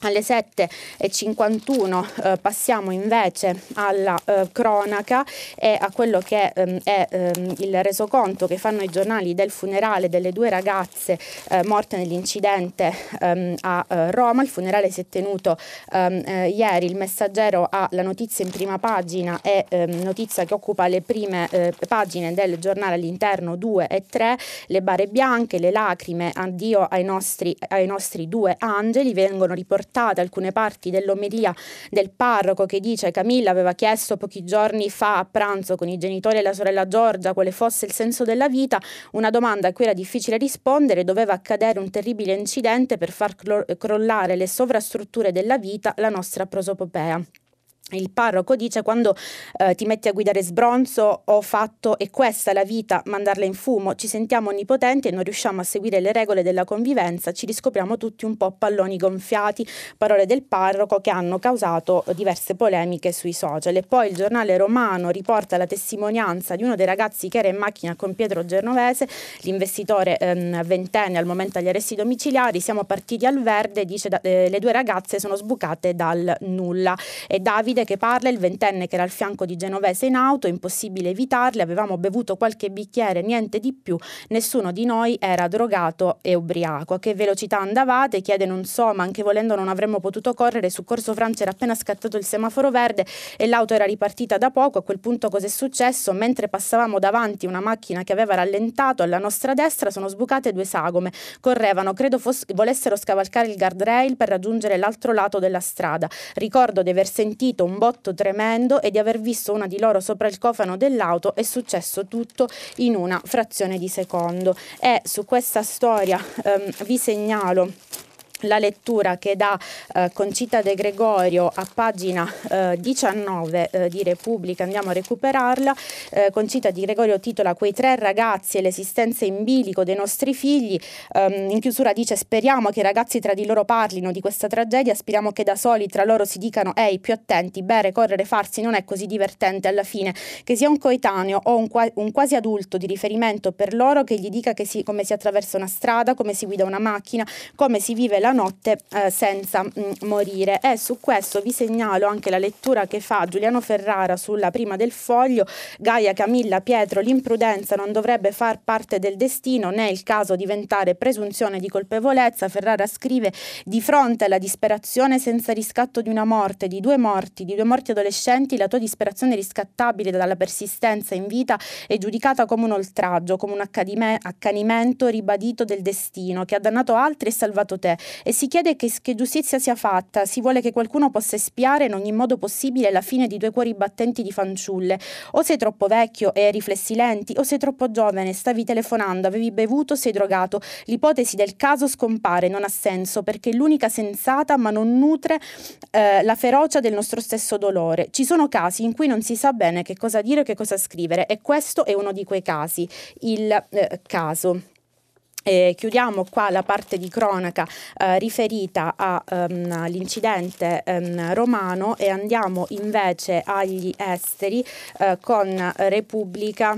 Alle 7.51 eh, passiamo invece alla eh, cronaca e a quello che ehm, è ehm, il resoconto che fanno i giornali del funerale delle due ragazze eh, morte nell'incidente ehm, a eh, Roma. Il funerale si è tenuto ehm, eh, ieri, il messaggero ha la notizia in prima pagina e ehm, notizia che occupa le prime eh, pagine del giornale all'interno 2 e 3, le bare bianche, le lacrime, addio ai nostri, ai nostri due angeli, vengono riportate riportate alcune parti dell'omelia del parroco che dice Camilla aveva chiesto pochi giorni fa a pranzo con i genitori e la sorella Giorgia quale fosse il senso della vita, una domanda a cui era difficile rispondere, doveva accadere un terribile incidente per far crollare le sovrastrutture della vita, la nostra prosopopea. Il parroco dice quando eh, ti metti a guidare sbronzo ho fatto e questa è la vita, mandarla in fumo, ci sentiamo onnipotenti e non riusciamo a seguire le regole della convivenza, ci riscopriamo tutti un po' palloni gonfiati, parole del parroco che hanno causato diverse polemiche sui social. E poi il giornale romano riporta la testimonianza di uno dei ragazzi che era in macchina con Pietro Genovese, l'investitore ehm, ventenne al momento agli arresti domiciliari, siamo partiti al verde, dice eh, le due ragazze sono sbucate dal nulla. E Davide Davide che parla, il ventenne che era al fianco di Genovese in auto, impossibile evitarli, avevamo bevuto qualche bicchiere, niente di più, nessuno di noi era drogato e ubriaco. A che velocità andavate? Chiede non so, ma anche volendo non avremmo potuto correre, su Corso Francia era appena scattato il semaforo verde e l'auto era ripartita da poco, a quel punto cos'è successo? Mentre passavamo davanti una macchina che aveva rallentato alla nostra destra sono sbucate due sagome, correvano, credo foss- volessero scavalcare il guardrail per raggiungere l'altro lato della strada. Ricordo di aver sentito un botto tremendo e di aver visto una di loro sopra il cofano dell'auto è successo tutto in una frazione di secondo. E su questa storia ehm, vi segnalo la lettura che dà eh, Concita De Gregorio a pagina eh, 19 eh, di Repubblica, andiamo a recuperarla. Eh, Concita Di Gregorio titola Quei tre ragazzi e l'esistenza in bilico dei nostri figli. Um, in chiusura dice speriamo che i ragazzi tra di loro parlino di questa tragedia, speriamo che da soli tra loro si dicano ehi più attenti, bere, correre, farsi non è così divertente alla fine, che sia un coetaneo o un, qua- un quasi adulto di riferimento per loro che gli dica che si, come si attraversa una strada, come si guida una macchina, come si vive la notte eh, senza mh, mm, morire. E su questo vi segnalo anche la lettura che fa Giuliano Ferrara sulla prima del foglio. Gaia, Camilla, Pietro, l'imprudenza non dovrebbe far parte del destino, né il caso diventare presunzione di colpevolezza. Ferrara scrive di fronte alla disperazione senza riscatto di una morte, di due morti, di due morti adolescenti, la tua disperazione riscattabile dalla persistenza in vita è giudicata come un oltraggio, come un accanimento ribadito del destino che ha dannato altri e salvato te e si chiede che, che, giustizia sia fatta, si vuole che qualcuno possa espiare in ogni modo possibile la fine di due cuori battenti di fanciulle. O sei troppo vecchio e hai riflessi lenti, o sei troppo giovane, stavi telefonando, avevi bevuto, sei drogato. L'ipotesi del caso scompare, non ha senso, perché è l'unica sensata, ma non nutre eh, la ferocia del nostro stesso dolore. Ci sono casi in cui non si sa bene che cosa dire o che cosa scrivere, e questo è uno di quei casi, il eh, caso. E chiudiamo qua la parte di cronaca eh, riferita a, um, all'incidente um, romano e andiamo invece agli esteri eh, con Repubblica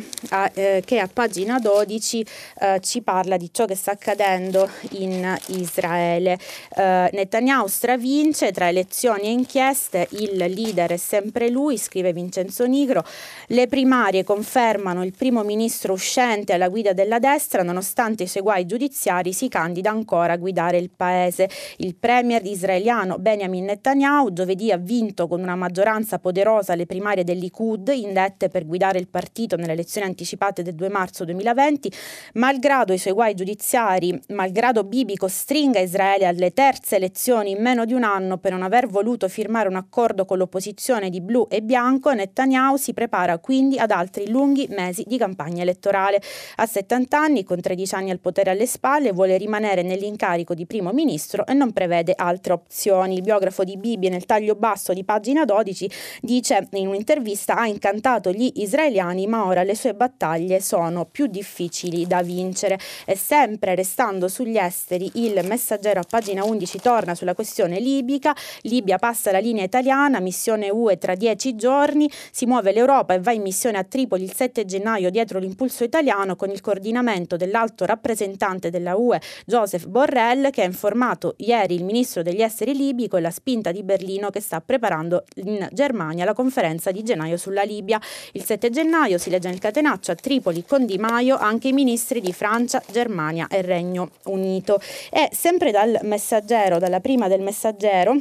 eh, che a pagina 12 eh, ci parla di ciò che sta accadendo in Israele. Eh, Netanyahu stravince tra elezioni e inchieste, il leader è sempre lui, scrive Vincenzo Nigro. Le primarie confermano il primo ministro uscente alla guida della destra nonostante i suoi guai guai giudiziari si candida ancora a guidare il paese. Il premier israeliano Benjamin Netanyahu giovedì ha vinto con una maggioranza poderosa le primarie del Likud indette per guidare il partito nelle elezioni anticipate del 2 marzo 2020, malgrado i suoi guai giudiziari, malgrado Bibi costringa Israele alle terze elezioni in meno di un anno per non aver voluto firmare un accordo con l'opposizione di blu e bianco, Netanyahu si prepara quindi ad altri lunghi mesi di campagna elettorale. A 70 anni, con 13 anni al potere alle spalle, vuole rimanere nell'incarico di primo ministro e non prevede altre opzioni. Il biografo di Bibi nel taglio basso di pagina 12 dice in un'intervista ha incantato gli israeliani ma ora le sue battaglie sono più difficili da vincere e sempre restando sugli esteri il messaggero a pagina 11 torna sulla questione libica, Libia passa la linea italiana, missione UE tra dieci giorni, si muove l'Europa e va in missione a Tripoli il 7 gennaio dietro l'impulso italiano con il coordinamento dell'alto rappresentante della UE Joseph Borrell che ha informato ieri il ministro degli esteri libico e la spinta di Berlino che sta preparando in Germania la conferenza di gennaio sulla Libia. Il 7 gennaio si legge nel catenaccio a Tripoli con Di Maio anche i ministri di Francia, Germania e Regno Unito. E sempre dal messaggero, dalla prima del messaggero,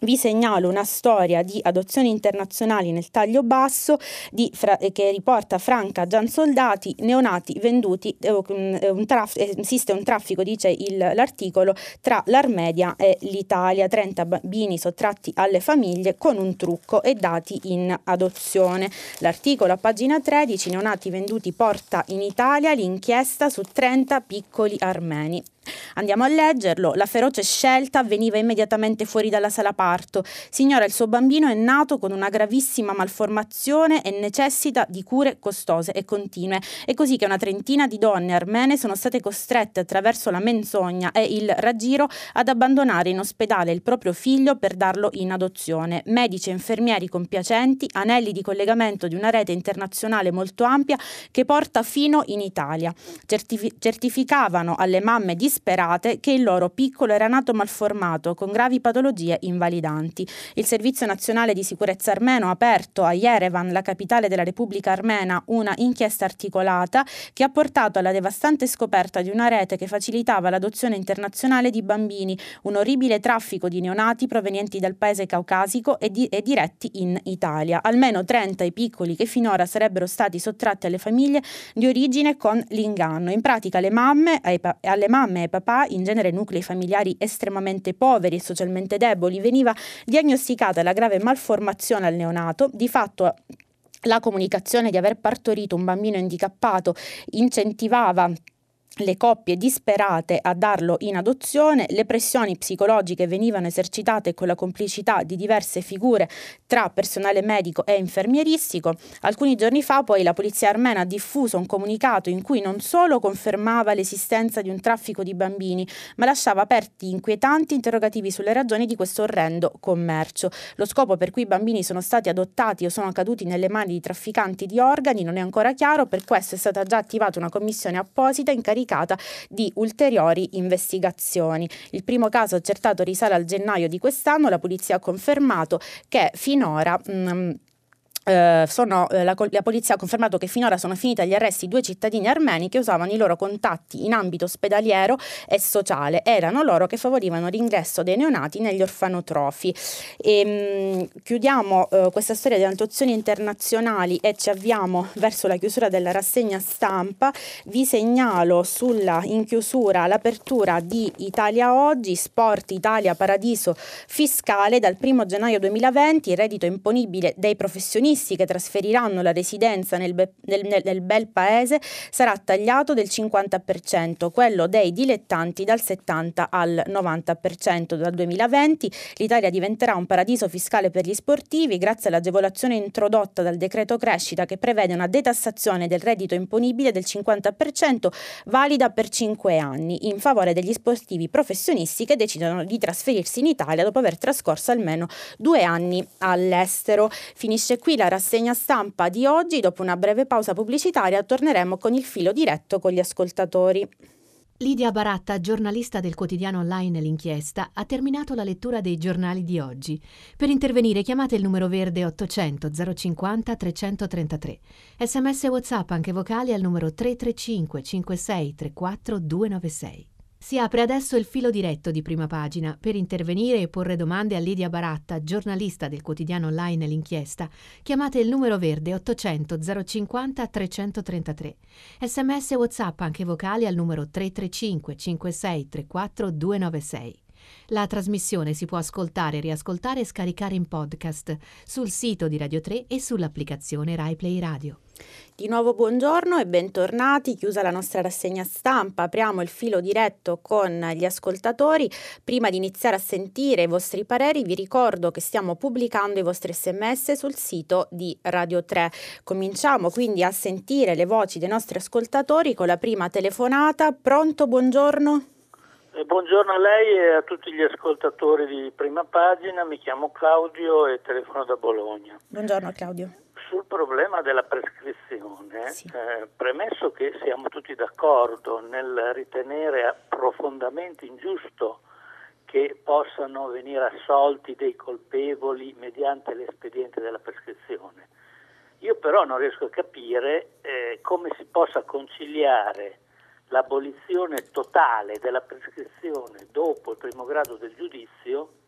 vi segnalo una storia di adozioni internazionali nel taglio basso fra, eh, che riporta Franca Giansoldati, neonati venduti, eh, eh, un traf, esiste un traffico, dice il, l'articolo, tra l'Armedia e l'Italia, 30 bambini sottratti alle famiglie con un trucco e dati in adozione. L'articolo a pagina 13, neonati venduti porta in Italia l'inchiesta su 30 piccoli armeni. Andiamo a leggerlo. La feroce scelta avveniva immediatamente fuori dalla sala parto. Signora, il suo bambino è nato con una gravissima malformazione e necessita di cure costose e continue. È così che una trentina di donne armene sono state costrette attraverso la menzogna e il raggiro ad abbandonare in ospedale il proprio figlio per darlo in adozione. Medici e infermieri compiacenti, anelli di collegamento di una rete internazionale molto ampia che porta fino in Italia. Certifi- certificavano alle mamme disperate disperate che il loro piccolo era nato malformato con gravi patologie invalidanti. Il Servizio Nazionale di Sicurezza Armeno ha aperto a Yerevan, la capitale della Repubblica Armena, una inchiesta articolata che ha portato alla devastante scoperta di una rete che facilitava l'adozione internazionale di bambini, un orribile traffico di neonati provenienti dal paese caucasico e, di- e diretti in Italia. Almeno 30 i piccoli che finora sarebbero stati sottratti alle famiglie di origine con l'inganno. In pratica le mamme, alle mamme e papà, in genere nuclei familiari estremamente poveri e socialmente deboli, veniva diagnosticata la grave malformazione al neonato, di fatto la comunicazione di aver partorito un bambino handicappato incentivava le coppie disperate a darlo in adozione, le pressioni psicologiche venivano esercitate con la complicità di diverse figure tra personale medico e infermieristico. Alcuni giorni fa poi la polizia armena ha diffuso un comunicato in cui non solo confermava l'esistenza di un traffico di bambini, ma lasciava aperti inquietanti interrogativi sulle ragioni di questo orrendo commercio. Lo scopo per cui i bambini sono stati adottati o sono caduti nelle mani di trafficanti di organi non è ancora chiaro, per questo è stata già attivata una commissione apposita incaricata incaricata di ulteriori investigazioni. Il primo caso accertato risale al gennaio di quest'anno, la polizia ha confermato che finora mh, mm, eh, sono, eh, la, la, polizia ha confermato che finora sono finiti agli arresti due cittadini armeni che usavano i loro contatti in ambito ospedaliero e sociale. Erano loro che favorivano l'ingresso dei neonati negli orfanotrofi. E, mh, chiudiamo eh, questa storia di adozioni internazionali e ci avviamo verso la chiusura della rassegna stampa. Vi segnalo sulla, in chiusura l'apertura di Italia Oggi, Sport Italia Paradiso Fiscale dal 1 gennaio 2020, il reddito imponibile dei professionisti professionisti che trasferiranno la residenza nel, be- nel, nel, nel bel paese sarà tagliato del 50%, quello dei dilettanti dal 70 al 90% dal 2020. L'Italia diventerà un paradiso fiscale per gli sportivi grazie all'agevolazione introdotta dal decreto crescita che prevede una detassazione del reddito imponibile del 50% valida per 5 anni in favore degli sportivi professionisti che decidono di trasferirsi in Italia dopo aver trascorso almeno due anni all'estero. Finisce qui la rassegna stampa di oggi. Dopo una breve pausa pubblicitaria torneremo con il filo diretto con gli ascoltatori. Lidia Baratta, giornalista del quotidiano online L'Inchiesta, ha terminato la lettura dei giornali di oggi. Per intervenire chiamate il numero verde 800 050 333. Sms WhatsApp anche vocali al numero 335 56 34 296. Si apre adesso il filo diretto di prima pagina. Per intervenire e porre domande a Lidia Baratta, giornalista del quotidiano online L'Inchiesta, chiamate il numero verde 800 050 333. Sms WhatsApp anche vocali al numero 335 56 34 296. La trasmissione si può ascoltare, riascoltare e scaricare in podcast sul sito di Radio 3 e sull'applicazione RaiPlay Radio. Di nuovo buongiorno e bentornati, chiusa la nostra rassegna stampa, apriamo il filo diretto con gli ascoltatori. Prima di iniziare a sentire i vostri pareri vi ricordo che stiamo pubblicando i vostri sms sul sito di Radio 3. Cominciamo quindi a sentire le voci dei nostri ascoltatori con la prima telefonata. Pronto, buongiorno? Eh, buongiorno a lei e a tutti gli ascoltatori di prima pagina, mi chiamo Claudio e telefono da Bologna. Buongiorno Claudio. Sul problema della prescrizione, sì. eh, premesso che siamo tutti d'accordo nel ritenere profondamente ingiusto che possano venire assolti dei colpevoli mediante l'espediente della prescrizione, io però non riesco a capire eh, come si possa conciliare l'abolizione totale della prescrizione dopo il primo grado del giudizio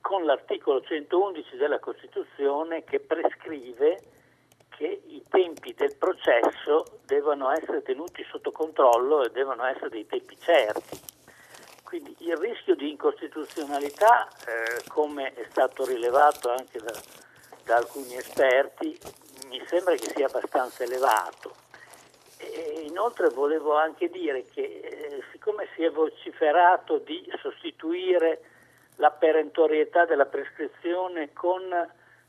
con l'articolo 111 della Costituzione che prescrive che i tempi del processo devono essere tenuti sotto controllo e devono essere dei tempi certi. Quindi il rischio di incostituzionalità, eh, come è stato rilevato anche da, da alcuni esperti, mi sembra che sia abbastanza elevato e inoltre volevo anche dire che eh, siccome si è vociferato di sostituire la perentorietà della prescrizione con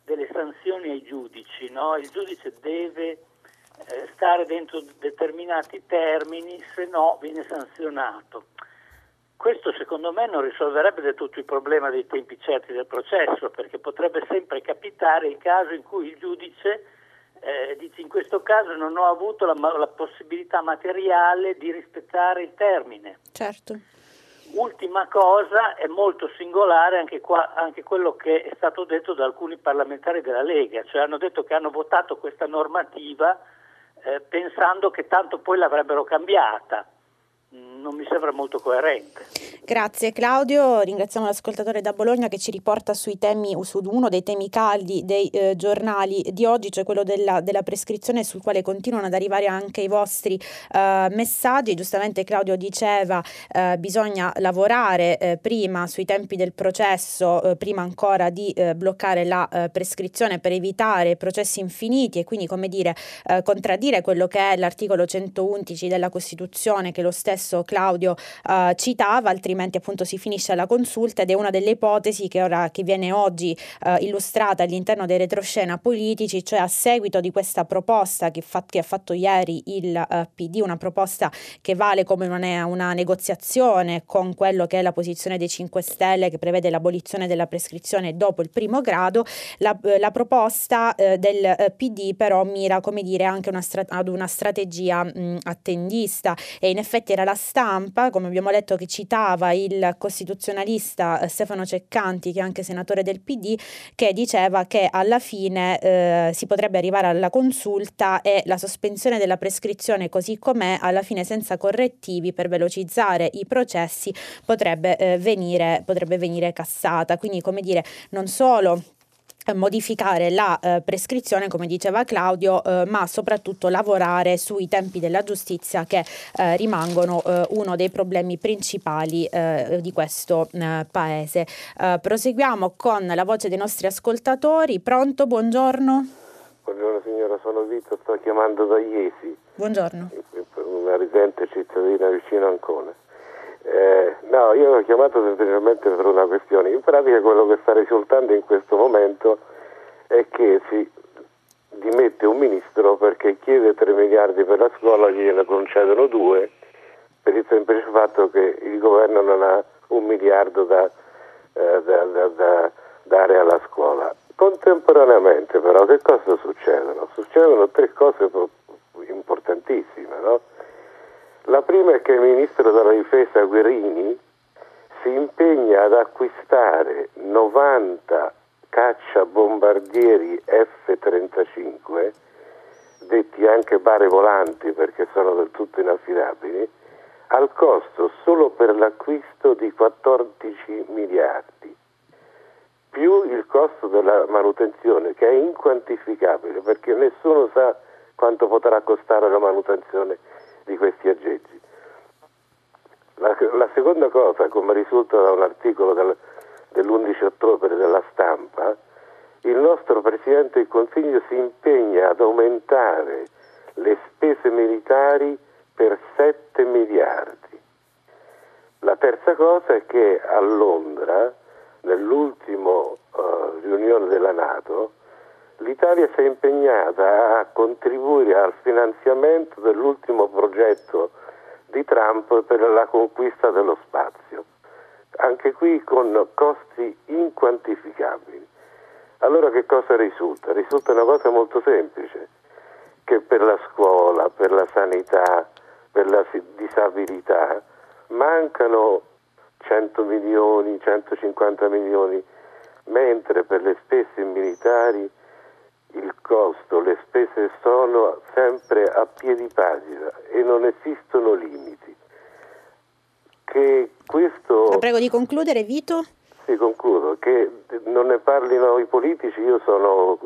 delle sanzioni ai giudici, no? il giudice deve eh, stare dentro determinati termini, se no viene sanzionato. Questo secondo me non risolverebbe del tutto il problema dei tempi certi del processo, perché potrebbe sempre capitare il caso in cui il giudice eh, dice in questo caso non ho avuto la, la, possibilità materiale di rispettare il termine. Certo. Ultima cosa, è molto singolare anche, qua, anche quello che è stato detto da alcuni parlamentari della Lega, cioè hanno detto che hanno votato questa normativa eh, pensando che tanto poi l'avrebbero cambiata non mi sembra molto coerente. Grazie Claudio, ringraziamo l'ascoltatore da Bologna che ci riporta sui temi, su uno dei temi caldi dei eh, giornali di oggi, cioè quello della, della, prescrizione sul quale continuano ad arrivare anche i vostri eh, messaggi. Giustamente Claudio diceva eh, bisogna lavorare eh, prima sui tempi del processo, eh, prima ancora di eh, bloccare la prescrizione per evitare processi infiniti e quindi come dire contraddire quello che è l'articolo 111 della Costituzione che lo stesso Claudio uh, citava, altrimenti appunto si finisce la consulta ed è una delle ipotesi che, ora, che viene oggi uh, illustrata all'interno dei retroscena politici, cioè a seguito di questa proposta che, fa, che ha fatto ieri il eh, PD, una proposta che vale come una, una negoziazione con quello che è la posizione dei 5 Stelle che prevede l'abolizione della prescrizione dopo il primo grado, la, la proposta del PD però mira come dire anche una stra- ad una strategia mh, attendista e in effetti era la stampa stampa, come abbiamo letto che citava il costituzionalista eh, Stefano Ceccanti, che è anche senatore del PD, che diceva che alla fine eh, si potrebbe arrivare alla consulta e la sospensione della prescrizione così com'è, alla fine senza correttivi per velocizzare i processi, potrebbe, eh, venire, potrebbe venire cassata. Quindi, come dire, non solo modificare la eh, prescrizione, come diceva Claudio, eh, ma soprattutto lavorare sui tempi della giustizia che eh, rimangono eh, uno dei problemi principali eh, di questo eh, paese. proseguiamo con la voce dei nostri ascoltatori. Pronto, buongiorno. Buongiorno signora, sono Vito, sto chiamando da Iesi. Buongiorno. Una residente cittadina vicino a Ancona. Eh, no, io ho chiamato semplicemente per una questione. In pratica quello che sta risultando in questo momento è che si dimette un ministro perché chiede 3 miliardi per la scuola, gliene concedono 2 per il semplice fatto che il governo non ha un miliardo da, eh, da, da dare alla scuola. Contemporaneamente però che cosa succedono? Succedono tre cose importantissime. No? La prima è che il ministro della difesa Guerini si impegna ad acquistare 90 caccia bombardieri F-35, detti anche bare volanti perché sono del tutto inaffidabili, al costo solo per l'acquisto di 14 miliardi, più il costo della manutenzione che è inquantificabile perché nessuno sa quanto potrà costare la manutenzione di questi aggeggi. La, la seconda cosa, come risulta da un articolo del, dell'11 ottobre della stampa, il nostro Presidente del Consiglio si impegna ad aumentare le spese militari per 7 miliardi. La terza cosa è che a Londra, nell'ultima uh, riunione della Nato, l'Italia si è impegnata a contribuire al finanziamento dell'ultimo progetto di Trump per la conquista dello spazio, anche qui con costi inquantificabili. Allora che cosa risulta? Risulta una cosa molto semplice, che per la scuola, per la sanità, per la disabilità mancano 100 milioni, 150 milioni, mentre per le spese militari il costo, le spese sono sempre a piedi pagina e non esistono limiti. Che questo... La prego di concludere, Vito. Sì, concludo. Che non ne parlino i politici, io sono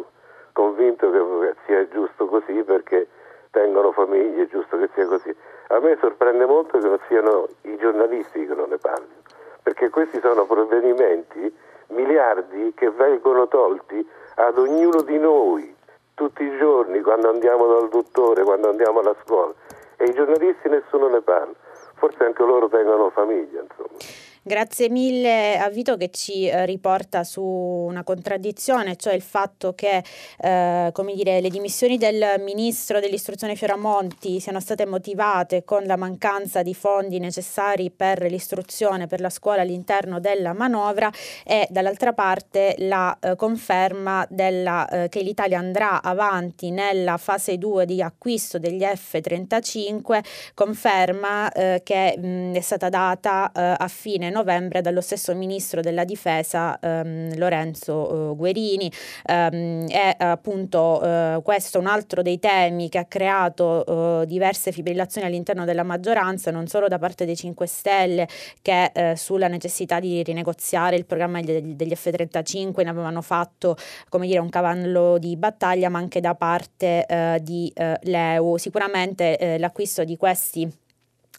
convinto che sia giusto così perché tengono famiglie, è giusto che sia così. A me sorprende molto che non siano i giornalisti che non ne parlino, perché questi sono provvedimenti, miliardi che vengono tolti ad ognuno di noi tutti i giorni quando andiamo dal dottore, quando andiamo alla scuola e i giornalisti nessuno ne parla, forse anche loro tengono famiglia. Insomma. Grazie mille a Vito che ci eh, riporta su una contraddizione, cioè il fatto che eh, dire, le dimissioni del ministro dell'istruzione Fioramonti siano state motivate con la mancanza di fondi necessari per l'istruzione, per la scuola all'interno della manovra e dall'altra parte la eh, conferma della, eh, che l'Italia andrà avanti nella fase 2 di acquisto degli F-35, conferma eh, che mh, è stata data eh, a fine novembre dallo stesso ministro della difesa ehm, Lorenzo eh, Guerini. Ehm, è appunto eh, questo un altro dei temi che ha creato eh, diverse fibrillazioni all'interno della maggioranza, non solo da parte dei 5 Stelle che eh, sulla necessità di rinegoziare il programma degli, degli F-35 ne avevano fatto come dire un cavallo di battaglia, ma anche da parte eh, di eh, l'EU. Sicuramente l'acquisto di questi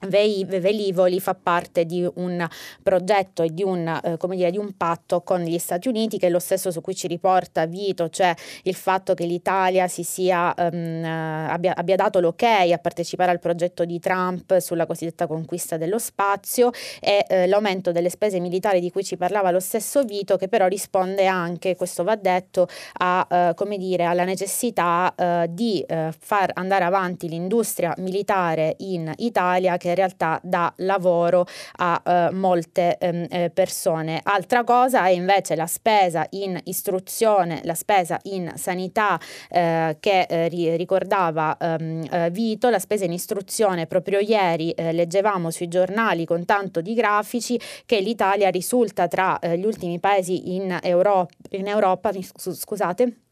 velivoli fa parte di un progetto e di un, eh, dire, di un patto con gli Stati Uniti che è lo stesso su cui ci riporta Vito, cioè il fatto che l'Italia si sia, um, abbia, abbia, dato l'ok a partecipare al progetto di Trump sulla cosiddetta conquista dello spazio e eh, l'aumento delle spese militari di cui ci parlava lo stesso Vito che però risponde anche, questo va detto, a, come dire, alla necessità uh, di uh, far andare avanti l'industria militare in Italia che in realtà dà lavoro a eh, molte ehm, eh, persone. Altra cosa è invece la spesa in istruzione, la spesa in sanità eh, che eh, ricordava ehm, eh, Vito, la spesa in istruzione proprio ieri eh, leggevamo sui giornali con tanto di grafici che l'Italia risulta tra gli ultimi paesi in Europa, in Europa scusate,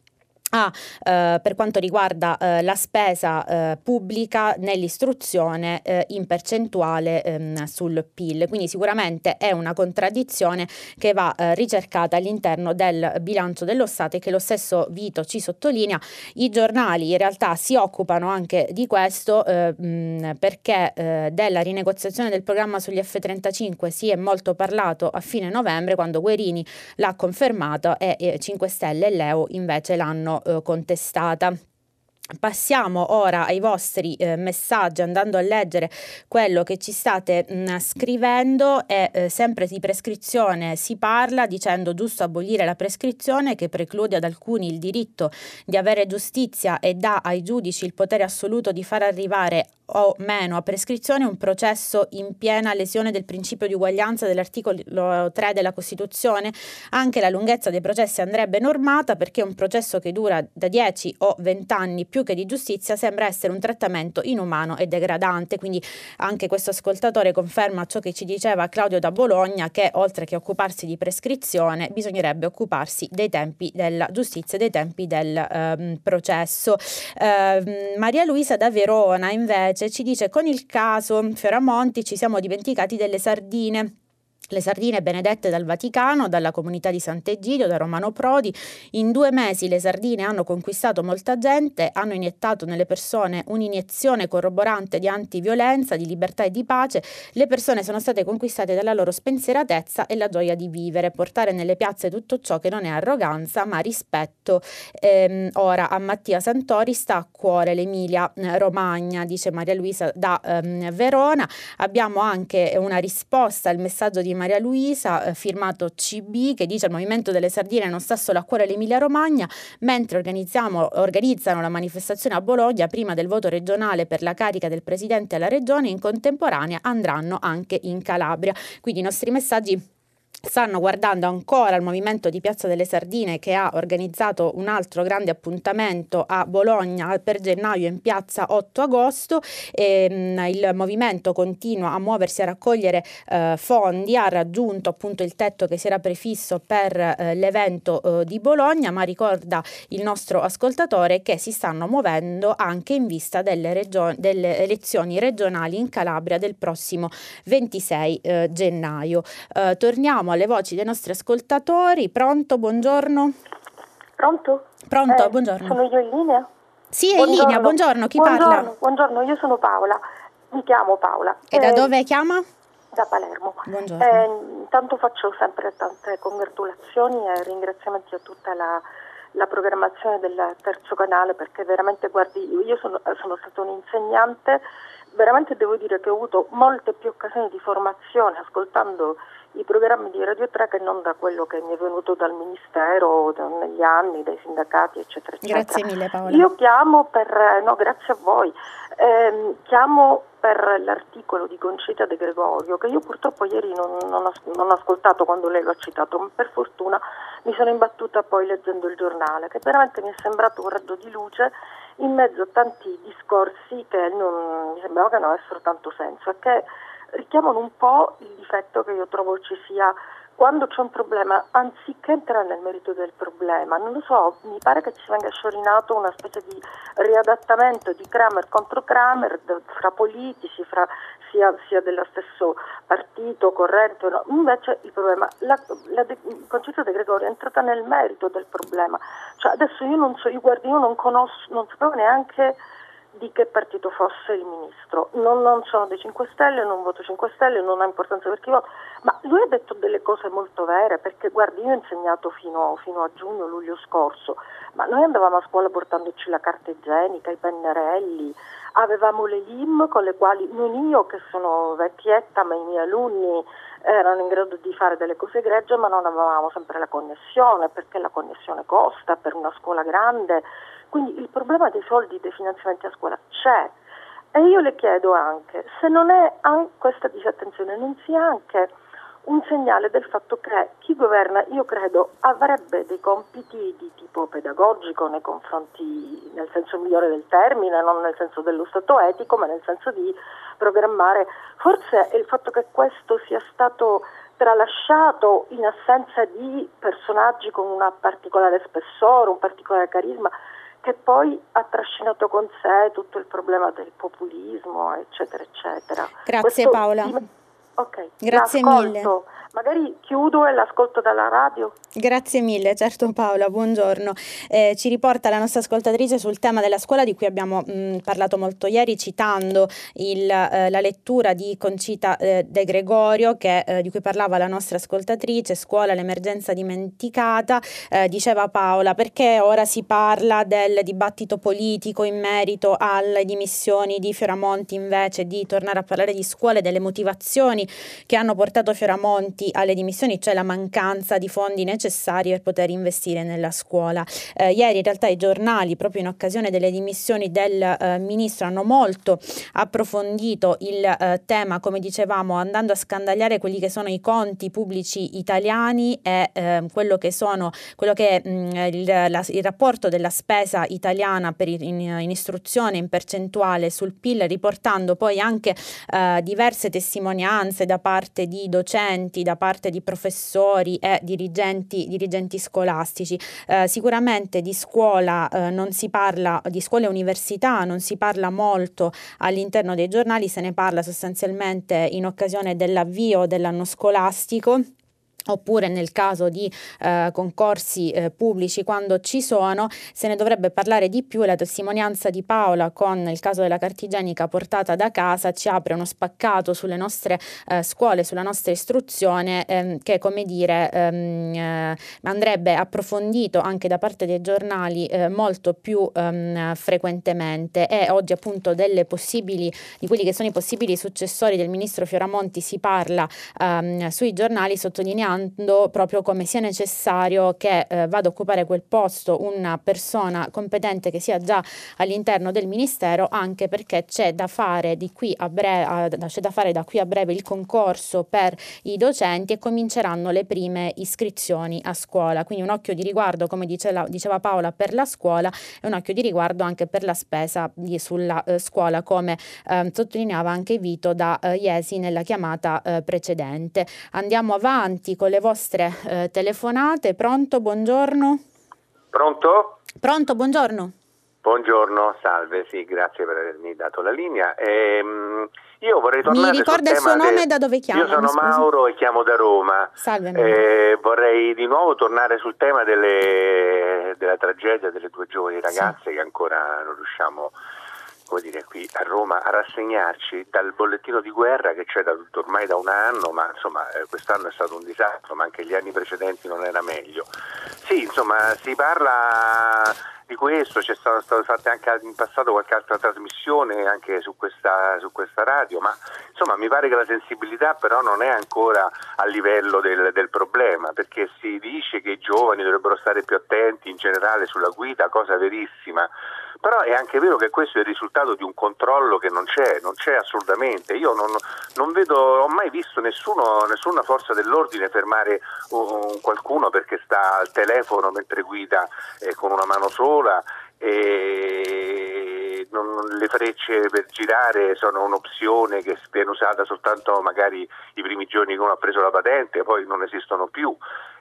Ah, eh, per quanto riguarda eh, la spesa eh, pubblica nell'istruzione eh, in percentuale ehm, sul PIL. Quindi sicuramente è una contraddizione che va eh, ricercata all'interno del bilancio dello Stato e che lo stesso Vito ci sottolinea. I giornali in realtà si occupano anche di questo eh, mh, perché della rinegoziazione del programma sugli F-35 si è molto parlato a fine novembre quando Guerini l'ha confermato e 5 Stelle e Leo invece l'hanno eh, contestata. Passiamo ora ai vostri eh, messaggi andando a leggere quello che ci state mh, mm, scrivendo e eh, sempre di prescrizione si parla dicendo giusto abolire la prescrizione che preclude ad alcuni il diritto di avere giustizia e dà ai giudici il potere assoluto di far arrivare o meno a prescrizione un processo in piena lesione del principio di uguaglianza dell'articolo 3 della Costituzione. Anche la lunghezza dei processi andrebbe normata perché un processo che dura da 10 o 20 anni più che di giustizia sembra essere un trattamento inumano e degradante. Quindi anche questo ascoltatore conferma ciò che ci diceva Claudio da Bologna che oltre che occuparsi di prescrizione bisognerebbe occuparsi dei tempi della giustizia e dei tempi del ehm, processo. Eh, Maria Luisa da Verona invece ci dice con il caso Fioramonti ci siamo dimenticati delle sardine le sardine benedette dal Vaticano, dalla comunità di Sant'Egidio, da Romano Prodi. In due mesi le sardine hanno conquistato molta gente, hanno iniettato nelle persone un'iniezione corroborante di antiviolenza, di libertà e di pace. Le persone sono state conquistate dalla loro spensieratezza e la gioia di vivere, portare nelle piazze tutto ciò che non è arroganza ma rispetto. Ehm, ora a Mattia Santori sta a cuore l'Emilia eh, Romagna, dice Maria Luisa da ehm, Verona. Abbiamo anche una risposta al messaggio di Maria Luisa, eh, firmato CB, che dice il Movimento delle Sardine non sta solo a cuore l'Emilia Romagna, mentre organizzano la manifestazione a Bologna prima del voto regionale per la carica del Presidente alla Regione, in contemporanea andranno anche in Calabria. Quindi i nostri messaggi stanno guardando ancora il movimento di Piazza delle Sardine che ha organizzato un altro grande appuntamento a Bologna per gennaio in piazza 8 agosto. E, mh, il movimento continua a muoversi a raccogliere eh, fondi ha raggiunto appunto il tetto che si era prefisso per eh, l'evento eh, di Bologna ma ricorda il nostro ascoltatore che si stanno muovendo anche in vista delle, region- delle elezioni regionali in Calabria del prossimo 26 eh, gennaio. Eh, torniamo alle voci dei nostri ascoltatori. Pronto? Buongiorno. Pronto? Pronto, eh, buongiorno. Sono io in linea? Sì, è in linea. Buongiorno, chi buongiorno, parla? Buongiorno, io sono Paola. Mi chiamo Paola. E eh, da dove chiama? Da Palermo. Buongiorno. Eh, intanto faccio sempre tante congratulazioni e ringraziamenti a tutta la, la programmazione del terzo canale perché veramente, guardi, io sono, sono stata un'insegnante, veramente devo dire che ho avuto molte più occasioni di formazione ascoltando i programmi di Radio 3 che non da quello che mi è venuto dal Ministero negli anni, dai sindacati, eccetera, eccetera. Grazie mille Paola. Io chiamo per, no grazie a voi, eh, chiamo per l'articolo di Concita De Gregorio che io purtroppo ieri non, non, ho, non ho ascoltato quando lei lo ha citato, ma per fortuna mi sono imbattuta poi leggendo il giornale che veramente mi è sembrato un raggio di luce in mezzo a tanti discorsi che non, mi sembrava che non avessero tanto senso e che richiamano un po' il difetto che io trovo ci sia quando c'è un problema, anziché entrare nel merito del problema, non lo so, mi pare che ci venga sciorinato una specie di riadattamento di Kramer contro Kramer fra politici, fra, sia, sia dello stesso partito, corrente, no. invece il problema, la, la de, Concetto De Gregorio è entrata nel merito del problema, cioè adesso io non so, io guardi, io non conosco, non sapevo neanche di che partito fosse il ministro. Non, non, sono dei 5 Stelle, non voto 5 Stelle, non ha importanza per chi vota, ma lui ha detto delle cose molto vere, perché guardi, io ho insegnato fino, fino a giugno, luglio scorso, ma noi andavamo a scuola portandoci la carta igienica, i pennarelli, avevamo le LIM con le quali, non io che sono vecchietta, ma i miei alunni erano in grado di fare delle cose egregie, ma non avevamo sempre la connessione, perché la connessione costa per una scuola grande quindi il problema dei soldi, dei finanziamenti a scuola c'è. E io le chiedo anche se non è questa disattenzione, non sia anche un segnale del fatto che chi governa, io credo, avrebbe dei compiti di tipo pedagogico nei confronti, nel senso migliore del termine, non nel senso dello stato etico, ma nel senso di programmare. Forse è il fatto che questo sia stato tralasciato in assenza di personaggi con un particolare spessore, un particolare carisma, che poi ha trascinato con sé tutto il problema del populismo, eccetera, eccetera. Grazie Questo Paola. Di... Ok, grazie mille. Magari chiudo e l'ascolto dalla radio. Grazie mille, certo Paola, buongiorno. Eh, ci riporta la nostra ascoltatrice sul tema della scuola di cui abbiamo mh, mm, parlato molto ieri citando il, eh, la lettura di Concita eh, De Gregorio che, eh, di cui parlava la nostra ascoltatrice, Scuola l'emergenza dimenticata, eh, diceva Paola perché ora si parla del dibattito politico in merito alle dimissioni di Fioramonti invece di tornare a parlare di scuole, delle motivazioni che hanno portato Fioramonti legati alle dimissioni, cioè la mancanza di fondi necessari per poter investire nella scuola. Eh, ieri in realtà i giornali, proprio in occasione delle dimissioni del eh, ministro, hanno molto approfondito il eh, tema, come dicevamo, andando a scandagliare quelli che sono i conti pubblici italiani e ehm, quello che sono quello che è mh, il, la, il, rapporto della spesa italiana per in, in, istruzione in percentuale sul PIL, riportando poi anche eh, diverse testimonianze da parte di docenti, da parte di professori e dirigenti, dirigenti scolastici. Eh, sicuramente di scuola eh, non si parla, di scuola e università non si parla molto all'interno dei giornali, se ne parla sostanzialmente in occasione dell'avvio dell'anno scolastico oppure nel caso di eh, concorsi eh, pubblici quando ci sono se ne dovrebbe parlare di più. La testimonianza di Paola con il caso della carta igienica portata da casa ci apre uno spaccato sulle nostre eh, scuole sulla nostra istruzione ehm, che come dire ehm, eh, andrebbe approfondito anche da parte dei giornali eh, molto più ehm, frequentemente. E oggi appunto delle possibili di quelli che sono i possibili successori del ministro Fioramonti si parla ehm, sui giornali sottolineando valutando proprio come sia necessario che eh, vada a occupare quel posto una persona competente che sia già all'interno del Ministero, anche perché c'è da fare, a breve, c'è da, fare da qui a breve il concorso per i docenti e cominceranno le prime iscrizioni a scuola. Quindi un occhio di riguardo, come diceva, diceva Paola, per la scuola e un occhio di riguardo anche per la spesa di, sulla eh, scuola, come eh, sottolineava anche Vito da eh, Iesi nella chiamata eh, precedente. Andiamo avanti con con le vostre eh, telefonate. Pronto? Buongiorno. Pronto? Pronto, buongiorno. Buongiorno, salve, sì, grazie per avermi dato la linea. Ehm, io vorrei tornare Mi ricorda il suo nome e da dove chiama? Io sono Mauro e chiamo da Roma. Salve. Eh, vorrei di nuovo tornare sul tema delle, della tragedia delle due giovani ragazze sì. che ancora non riusciamo a come dire, qui a Roma a rassegnarci dal bollettino di guerra che c'è da, ormai da un anno, ma insomma eh, quest'anno è stato un disastro, ma anche gli anni precedenti non era meglio. Sì, insomma, si parla di questo, c'è stato, stato fatta anche in passato qualche altra trasmissione anche su questa, su questa, radio, ma insomma mi pare che la sensibilità però non è ancora a livello del, del, problema, perché si dice che i giovani dovrebbero stare più attenti in generale sulla guida, cosa verissima, però è anche vero che questo è il risultato di un controllo che non c'è, non c'è assolutamente. Io non, non vedo, ho mai visto nessuno, nessuna forza dell'ordine fermare un, qualcuno perché sta al telefono mentre guida eh, con una mano sola. E non, le frecce per girare sono un'opzione che viene usata soltanto magari i primi giorni che uno ha preso la patente, poi non esistono più.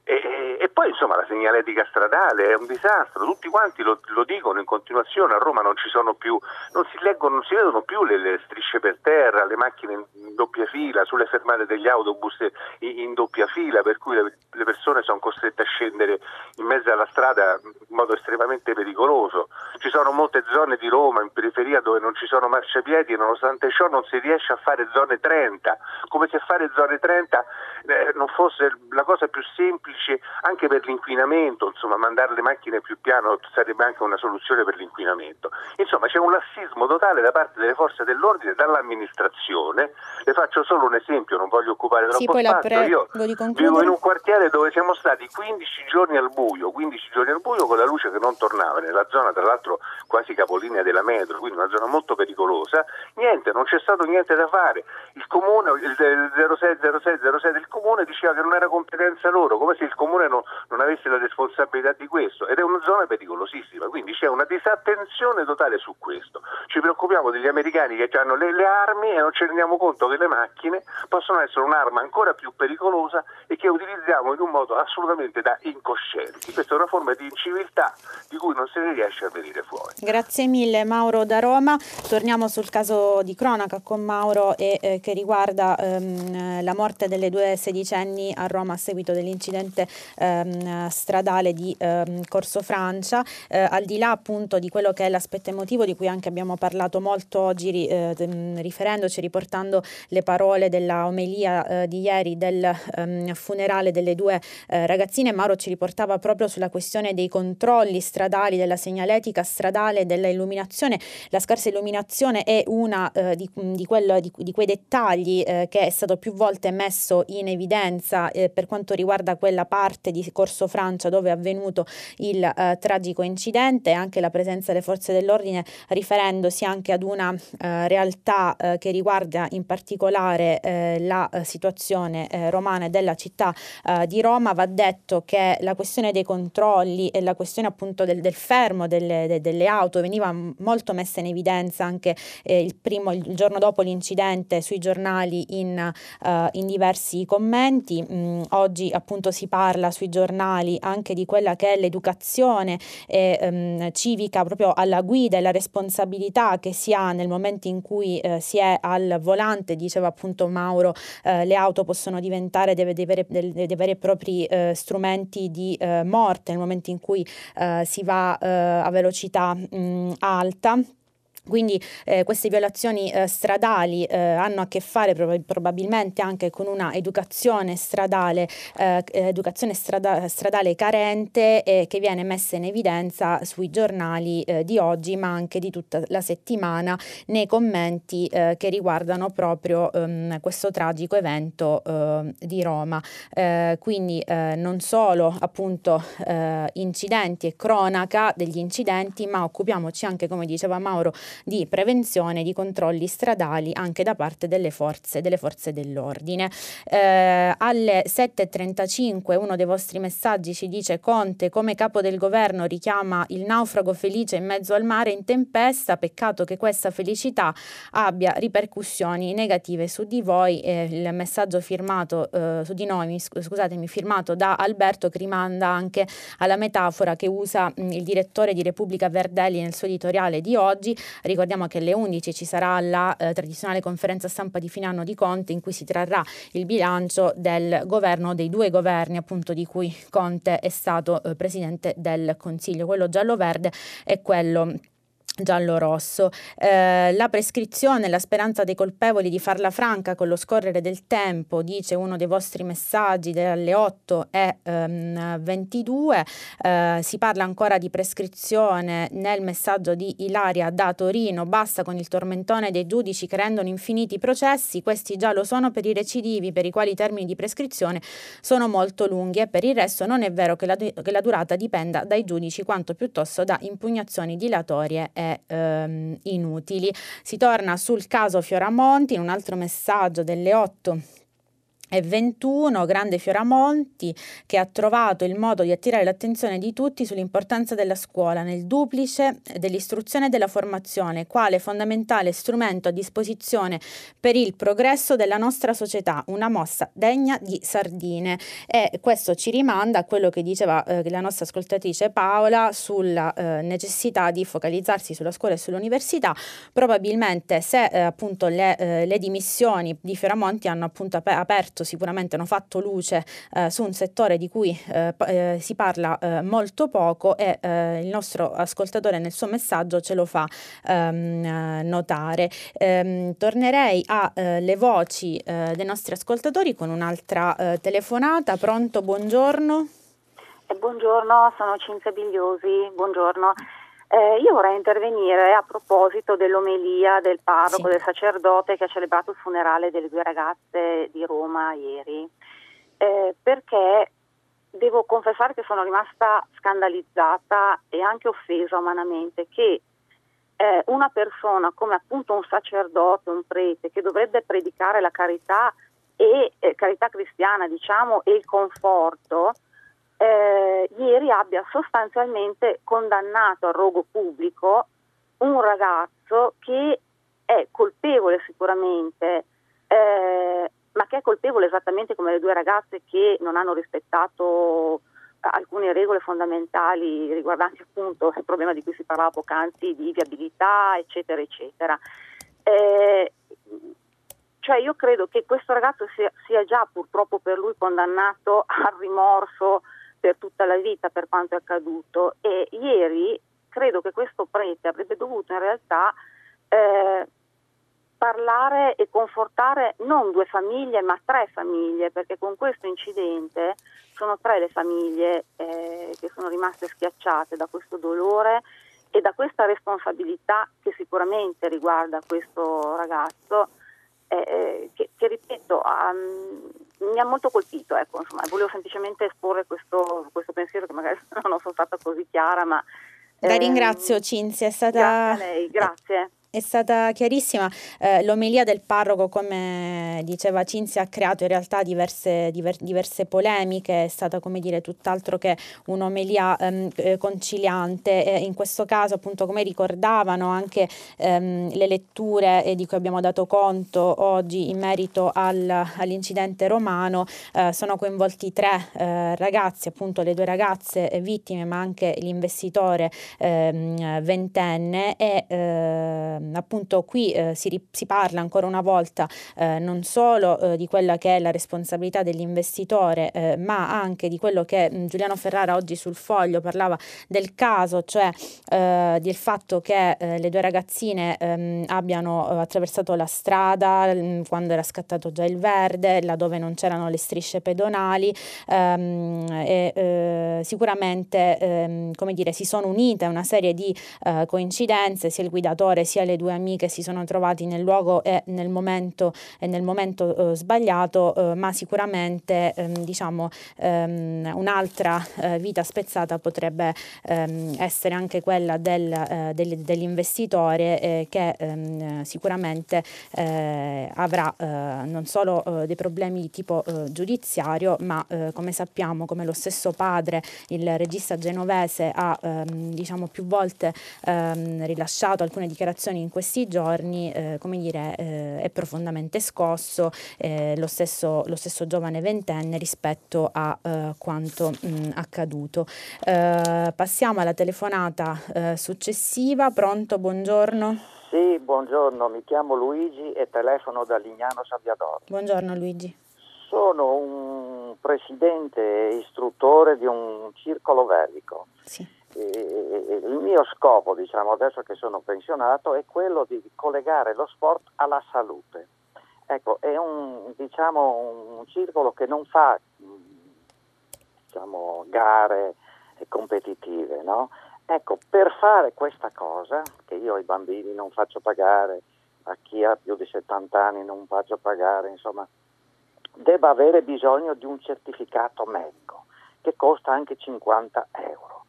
E, e, poi insomma la segnaletica stradale è un disastro, tutti quanti lo, lo, dicono in continuazione, a Roma non ci sono più, non si leggono, non si vedono più le, le strisce per terra, le macchine in doppia fila, sulle fermate degli autobus in, in doppia fila, per cui le, le, persone sono costrette a scendere in mezzo alla strada in modo estremamente pericoloso. Ci sono molte zone di Roma in periferia dove non ci sono marciapiedi e nonostante ciò non si riesce a fare zone 30, come se fare zone 30 eh, non fosse la cosa più semplice semplice anche per l'inquinamento, insomma mandare le macchine più piano sarebbe anche una soluzione per l'inquinamento. Insomma c'è un lassismo totale da parte delle forze dell'ordine e dall'amministrazione. Le faccio solo un esempio, non voglio occupare troppo sì, spazio. Pre- Io vivo in un quartiere dove siamo stati 15 giorni al buio, 15 giorni al buio con la luce che non tornava, nella zona tra l'altro quasi capolinea della metro, quindi una zona molto pericolosa. Niente, non c'è stato niente da fare. Il comune, il 060606 del comune diceva che non era competenza loro, come se il comune non, non, avesse la responsabilità di questo ed è una zona pericolosissima, quindi c'è una disattenzione totale su questo. Ci preoccupiamo degli americani che hanno le, le armi e non ci rendiamo conto che le macchine possono essere un'arma ancora più pericolosa e che utilizziamo in un modo assolutamente da incoscienti. Questa è una forma di inciviltà di cui non se ne riesce a venire fuori. Grazie mille Mauro da Roma. Torniamo sul caso di cronaca con Mauro e, eh, che riguarda ehm, la morte delle due sedicenni a Roma a seguito dell'incidente incidente ehm, stradale di ehm, Corso Francia, eh, al di là appunto di quello che è l'aspetto emotivo di cui anche abbiamo parlato molto oggi eh, riferendoci, riportando le parole della omelia eh, di ieri del ehm, funerale delle due eh, ragazzine, Mauro ci riportava proprio sulla questione dei controlli stradali, della segnaletica stradale, della illuminazione. La scarsa illuminazione è una eh, di, di, quello, di, di, quei dettagli eh, che è stato più volte messo in evidenza per quanto riguarda quella parte di Corso Francia dove è avvenuto il eh, tragico incidente anche la presenza delle forze dell'ordine riferendosi anche ad una eh, realtà eh, che riguarda in particolare la situazione romana e della città di Roma. Va detto che la questione dei controlli e la questione appunto del, del fermo delle, de, delle, auto veniva molto messa in evidenza anche il primo il giorno dopo l'incidente sui giornali in, in diversi commenti. Mm, oggi appunto si parla sui giornali anche di quella che è l'educazione eh, um, civica proprio alla guida e la responsabilità che si ha nel momento in cui eh, si è al volante, diceva appunto Mauro, eh, le auto possono diventare dei, dei, veri, dei, dei veri e propri eh, strumenti di eh, morte nel momento in cui si va a velocità mh, mm, alta. Quindi eh, queste violazioni eh, stradali eh, hanno a che fare prob- probabilmente anche con una educazione stradale, eh, educazione strada- stradale carente che viene messa in evidenza sui giornali eh, di oggi ma anche di tutta la settimana nei commenti eh, che riguardano proprio ehm, questo tragico evento ehm, di Roma. quindi non solo appunto incidenti e cronaca degli incidenti ma occupiamoci anche come diceva Mauro di prevenzione di controlli stradali anche da parte delle forze, delle forze dell'ordine. Eh, alle 7.35 uno dei vostri messaggi ci dice Conte come capo del governo richiama il naufrago felice in mezzo al mare in tempesta, peccato che questa felicità abbia ripercussioni negative su di voi. Eh, il messaggio firmato eh, su di noi, scusatemi, firmato da Alberto che rimanda anche alla metafora che usa mh, il direttore di Repubblica Verdelli nel suo editoriale di oggi. Ricordiamo che alle 11 ci sarà la eh, tradizionale conferenza stampa di fine anno di Conte in cui si trarrà il bilancio del governo, dei due governi appunto di cui Conte è stato eh, presidente del Consiglio, quello giallo-verde e quello giallo-rosso. Eh, la prescrizione, la speranza dei colpevoli di farla franca con lo scorrere del tempo, dice uno dei vostri messaggi dalle 8 e ehm, 22. Eh, si parla ancora di prescrizione nel messaggio di Ilaria da Torino. Basta con il tormentone dei giudici che rendono infiniti processi. Questi già lo sono per i recidivi, per i quali i termini di prescrizione sono molto lunghi e per il resto non è vero che la, che la durata dipenda dai giudici, quanto piuttosto da impugnazioni dilatorie e ehm, inutili. Si torna sul caso Fioramonti in un altro messaggio delle 8 e 21, Grande Fioramonti, che ha trovato il modo di attirare l'attenzione di tutti sull'importanza della scuola nel duplice dell'istruzione e della formazione, quale fondamentale strumento a disposizione per il progresso della nostra società, una mossa degna di sardine. E questo ci rimanda a quello che diceva eh, la nostra ascoltatrice Paola sulla eh, necessità di focalizzarsi sulla scuola e sull'università. Probabilmente se eh, appunto le, eh, le, dimissioni di Fioramonti hanno appunto aperto aperto sicuramente hanno fatto luce eh, su un settore di cui eh, eh si parla eh, molto poco e eh, il nostro ascoltatore nel suo messaggio ce lo fa ehm, notare. Ehm, tornerei alle voci dei nostri ascoltatori con un'altra telefonata. Pronto, buongiorno. buongiorno, sono Cinzia Bigliosi, buongiorno. Eh, io vorrei intervenire a proposito dell'omelia del parroco, sì. del sacerdote che ha celebrato il funerale delle due ragazze di Roma ieri, eh, perché devo confessare che sono rimasta scandalizzata e anche offesa umanamente che eh, una persona come appunto un sacerdote, un prete, che dovrebbe predicare la carità e eh, carità cristiana, diciamo, e il conforto, eh, ieri abbia sostanzialmente condannato al rogo pubblico un ragazzo che è colpevole sicuramente, eh, ma che è colpevole esattamente come le due ragazze che non hanno rispettato alcune regole fondamentali riguardanti appunto il problema di cui si parlava poc'anzi di viabilità, eccetera, eccetera. Eh, cioè io credo che questo ragazzo sia, sia, già purtroppo per lui condannato al rimorso per tutta la vita per quanto è accaduto. E ieri credo che questo prete avrebbe dovuto in realtà eh, parlare e confortare non due famiglie ma tre famiglie perché con questo incidente sono tre le famiglie eh, che sono rimaste schiacciate da questo dolore e da questa responsabilità che sicuramente riguarda questo ragazzo eh, eh che, che, ripeto um, mi ha molto colpito ecco, insomma, volevo semplicemente esporre questo, questo pensiero che magari [laughs] non sono stata così chiara ma la ehm, ringrazio Cinzia, è stata... Grazie a lei, grazie. È stata chiarissima. Eh, l'omelia del parroco, come diceva Cinzia, ha creato in realtà diverse, diver, diverse polemiche, è stata come dire tutt'altro che un'omelia ehm, eh, conciliante. Eh, in questo caso, appunto, come ricordavano anche ehm, le letture eh, di cui abbiamo dato conto oggi in merito al, all'incidente romano, eh, sono coinvolti tre eh, ragazzi, appunto le due ragazze vittime, ma anche l'investitore ehm, ventenne e appunto qui eh, si, si, parla ancora una volta eh, non solo eh, di quella che è la responsabilità dell'investitore, eh, ma anche di quello che mh, mm, Giuliano Ferrara oggi sul foglio parlava del caso, cioè eh, del fatto che eh, le due ragazzine ehm, abbiano attraversato la strada mh, mm, quando era scattato già il verde, laddove non c'erano le strisce pedonali ehm, e sicuramente ehm, come dire, si sono unite una serie di coincidenze, sia il guidatore sia le le due amiche si sono trovati nel luogo e nel momento, e nel momento eh, sbagliato, eh, ma sicuramente ehm, diciamo, ehm, un'altra eh, vita spezzata potrebbe ehm, essere anche quella del, eh, del, dell'investitore eh, che ehm, sicuramente eh, avrà non solo dei problemi di tipo giudiziario, ma come sappiamo, come lo stesso padre, il regista genovese, ha ehm, diciamo, più volte ehm, rilasciato alcune dichiarazioni in questi giorni eh, come dire, eh, è profondamente scosso eh, lo stesso, lo, stesso, giovane ventenne rispetto a eh, quanto mh, accaduto. Eh, passiamo alla telefonata eh, successiva. Pronto, buongiorno. Sì, buongiorno, mi chiamo Luigi e telefono da Lignano Sabbiadoro. Buongiorno Luigi. Sono un presidente e istruttore di un circolo velico. Sì il mio scopo, diciamo, adesso che sono pensionato, è quello di collegare lo sport alla salute. Ecco, è un, diciamo, un circolo che non fa diciamo, gare competitive, no? Ecco, per fare questa cosa, che io ai bambini non faccio pagare, a chi ha più di 70 anni non faccio pagare, insomma, debba avere bisogno di un certificato medico che costa anche 50 euro.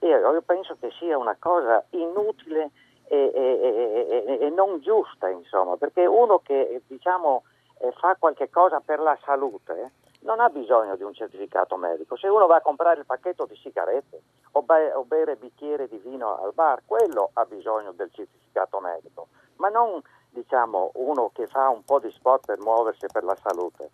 Io penso che sia una cosa inutile e, e, e, e non giusta, insomma, perché uno che diciamo, eh, fa qualche cosa per la salute non ha bisogno di un certificato medico. Se uno va a comprare il pacchetto di sigarette o, be- o bere bicchiere di vino al bar, quello ha bisogno del certificato medico, ma non diciamo, uno che fa un po' di sport per muoversi per la salute.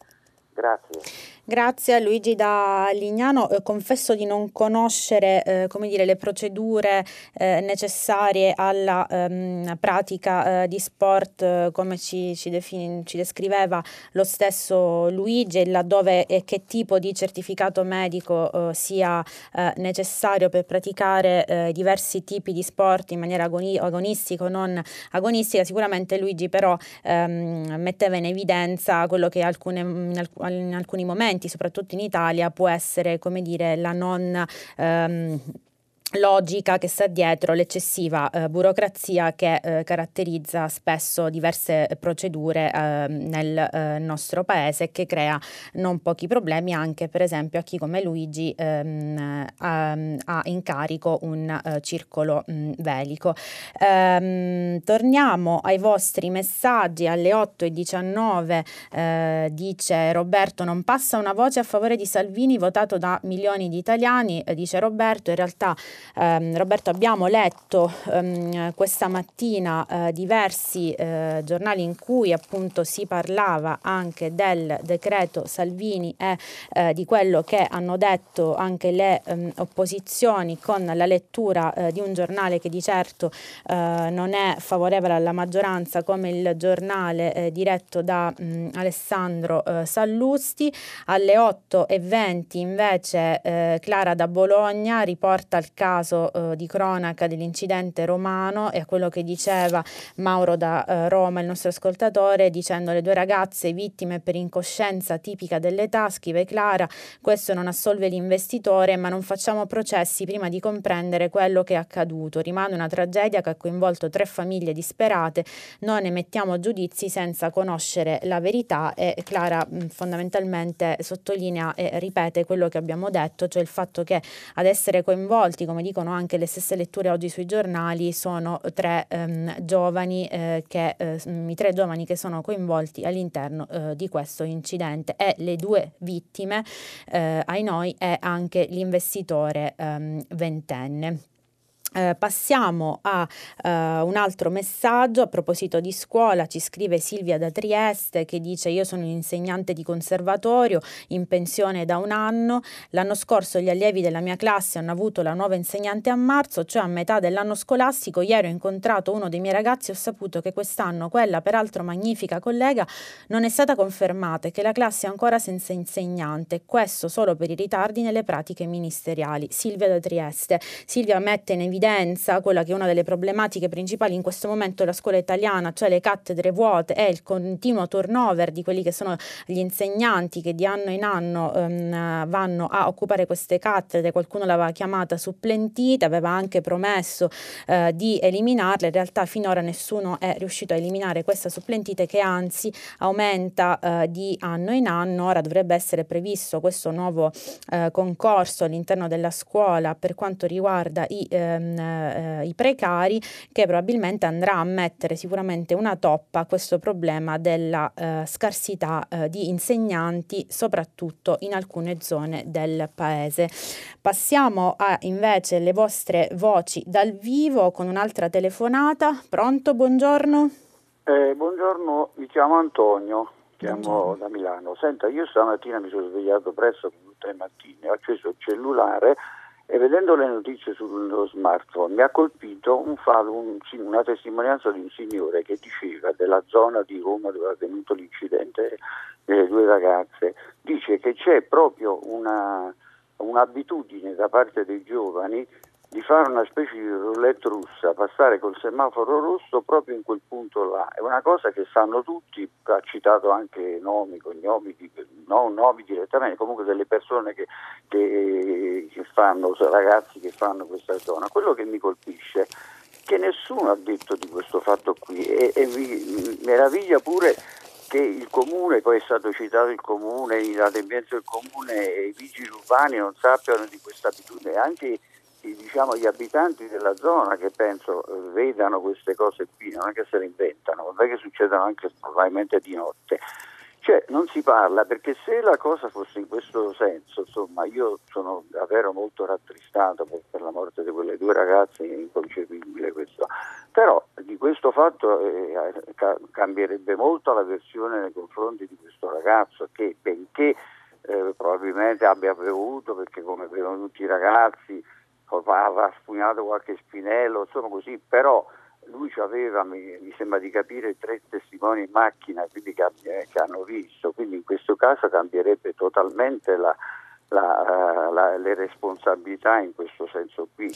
Grazie. Grazie a Luigi da Lignano. Eh, confesso di non conoscere eh, dire, le procedure eh, necessarie alla ehm, pratica eh, di sport eh, come ci, ci, defini, ci, descriveva lo stesso Luigi, laddove e che tipo di certificato medico eh, sia necessario per praticare diversi tipi di sport in maniera agoni- agonistica o non agonistica. Sicuramente Luigi però ehm, metteva in evidenza quello che alcune, in alc- in alcuni momenti, soprattutto in Italia, può essere come dire la non ehm, logica che sta dietro l'eccessiva eh, burocrazia che eh, caratterizza spesso diverse procedure eh, nel eh, nostro paese e che crea non pochi problemi anche per esempio a chi come Luigi ehm, ha, ha, in carico un eh, circolo mh, velico. Ehm, torniamo ai vostri messaggi alle 8.19 eh, dice Roberto non passa una voce a favore di Salvini votato da milioni di italiani dice Roberto in realtà ehm, Roberto abbiamo letto ehm, questa mattina eh, diversi eh, giornali in cui appunto si parlava anche del decreto Salvini e eh, di quello che hanno detto anche le ehm, opposizioni con la lettura di un giornale che di certo non è favorevole alla maggioranza come il giornale diretto da mh, Alessandro Sallusti. Alle 8.20 invece Clara da Bologna riporta il caso di cronaca dell'incidente romano e a quello che diceva Mauro da Roma, il nostro ascoltatore, dicendo le due ragazze vittime per incoscienza tipica dell'età, scrive Clara, questo non assolve l'investitore, ma non facciamo processi prima di comprendere quello che è accaduto. Rimane una tragedia che ha coinvolto tre famiglie disperate, non emettiamo giudizi senza conoscere la verità e Clara fondamentalmente sottolinea e ripete quello che abbiamo detto, cioè il fatto che ad essere coinvolti, come dicono anche le stesse letture oggi sui giornali, sono tre ehm, giovani eh, che eh, i tre giovani che sono coinvolti all'interno eh, di questo incidente e le due vittime eh, ai noi è anche l'investitore ehm, ventenne. Eh, passiamo a uh, un altro messaggio a proposito di scuola, ci scrive Silvia da Trieste che dice io sono un insegnante di conservatorio in pensione da un anno, l'anno scorso gli allievi della mia classe hanno avuto la nuova insegnante a marzo, cioè a metà dell'anno scolastico, ieri ho incontrato uno dei miei ragazzi e ho saputo che quest'anno quella peraltro magnifica collega non è stata confermata e che la classe è ancora senza insegnante, questo solo per i ritardi nelle pratiche ministeriali. Silvia da Trieste. Silvia mette in evidenza evidenza quella che è una delle problematiche principali in questo momento della scuola italiana, cioè le cattedre vuote e il continuo turnover di quelli che sono gli insegnanti che di anno in anno um, vanno a occupare queste cattedre. Qualcuno l'aveva chiamata supplentita, aveva anche promesso uh, di eliminarle. In realtà finora nessuno è riuscito a eliminare questa supplentite che anzi aumenta uh, di anno in anno. Ora dovrebbe essere previsto questo nuovo uh, concorso all'interno della scuola per quanto riguarda i um, eh, i precari che probabilmente andrà a mettere sicuramente una toppa a questo problema della eh, scarsità eh, di insegnanti soprattutto in alcune zone del paese. Passiamo a invece le vostre voci dal vivo con un'altra telefonata. Pronto? Buongiorno. Eh, buongiorno, mi chiamo Antonio, chiamo da Milano. Senta, io stamattina mi sono svegliato presto tutte le mattine, ho acceso il cellulare e vedendo le notizie sullo smartphone mi ha colpito un fatto, un, una testimonianza di un signore che diceva della zona di Roma dove è avvenuto l'incidente delle due ragazze, dice che c'è proprio una, un'abitudine da parte dei giovani di fare una specie di roulette russa, passare col semaforo rosso proprio in quel punto là. È una cosa che sanno tutti, ha citato anche nomi, cognomi, non nomi direttamente, comunque delle persone che, che, che fanno, ragazzi che fanno questa zona. Quello che mi colpisce che nessuno ha detto di questo fatto qui e, e mi meraviglia pure che il comune, poi è stato citato il comune, l'inadempienza del comune e i vigili urbani non sappiano di questa abitudine, anche diciamo, gli abitanti della zona che penso eh, vedano queste cose qui, non è che se le inventano, non è che succedano anche probabilmente di notte. Cioè non si parla perché se la cosa fosse in questo senso, insomma io sono davvero molto rattristato per, per la morte di quelle due ragazze, è inconcepibile questo, però di questo fatto eh, cambierebbe molto la versione nei confronti di questo ragazzo che benché eh, probabilmente abbia bevuto perché come bevono tutti i ragazzi avrà spugnato qualche spinello, insomma così, però lui aveva, mi, mi, sembra di capire, tre testimoni in macchina quindi che, che, hanno visto, quindi in questo caso cambierebbe totalmente la, la, la, le responsabilità in questo senso qui.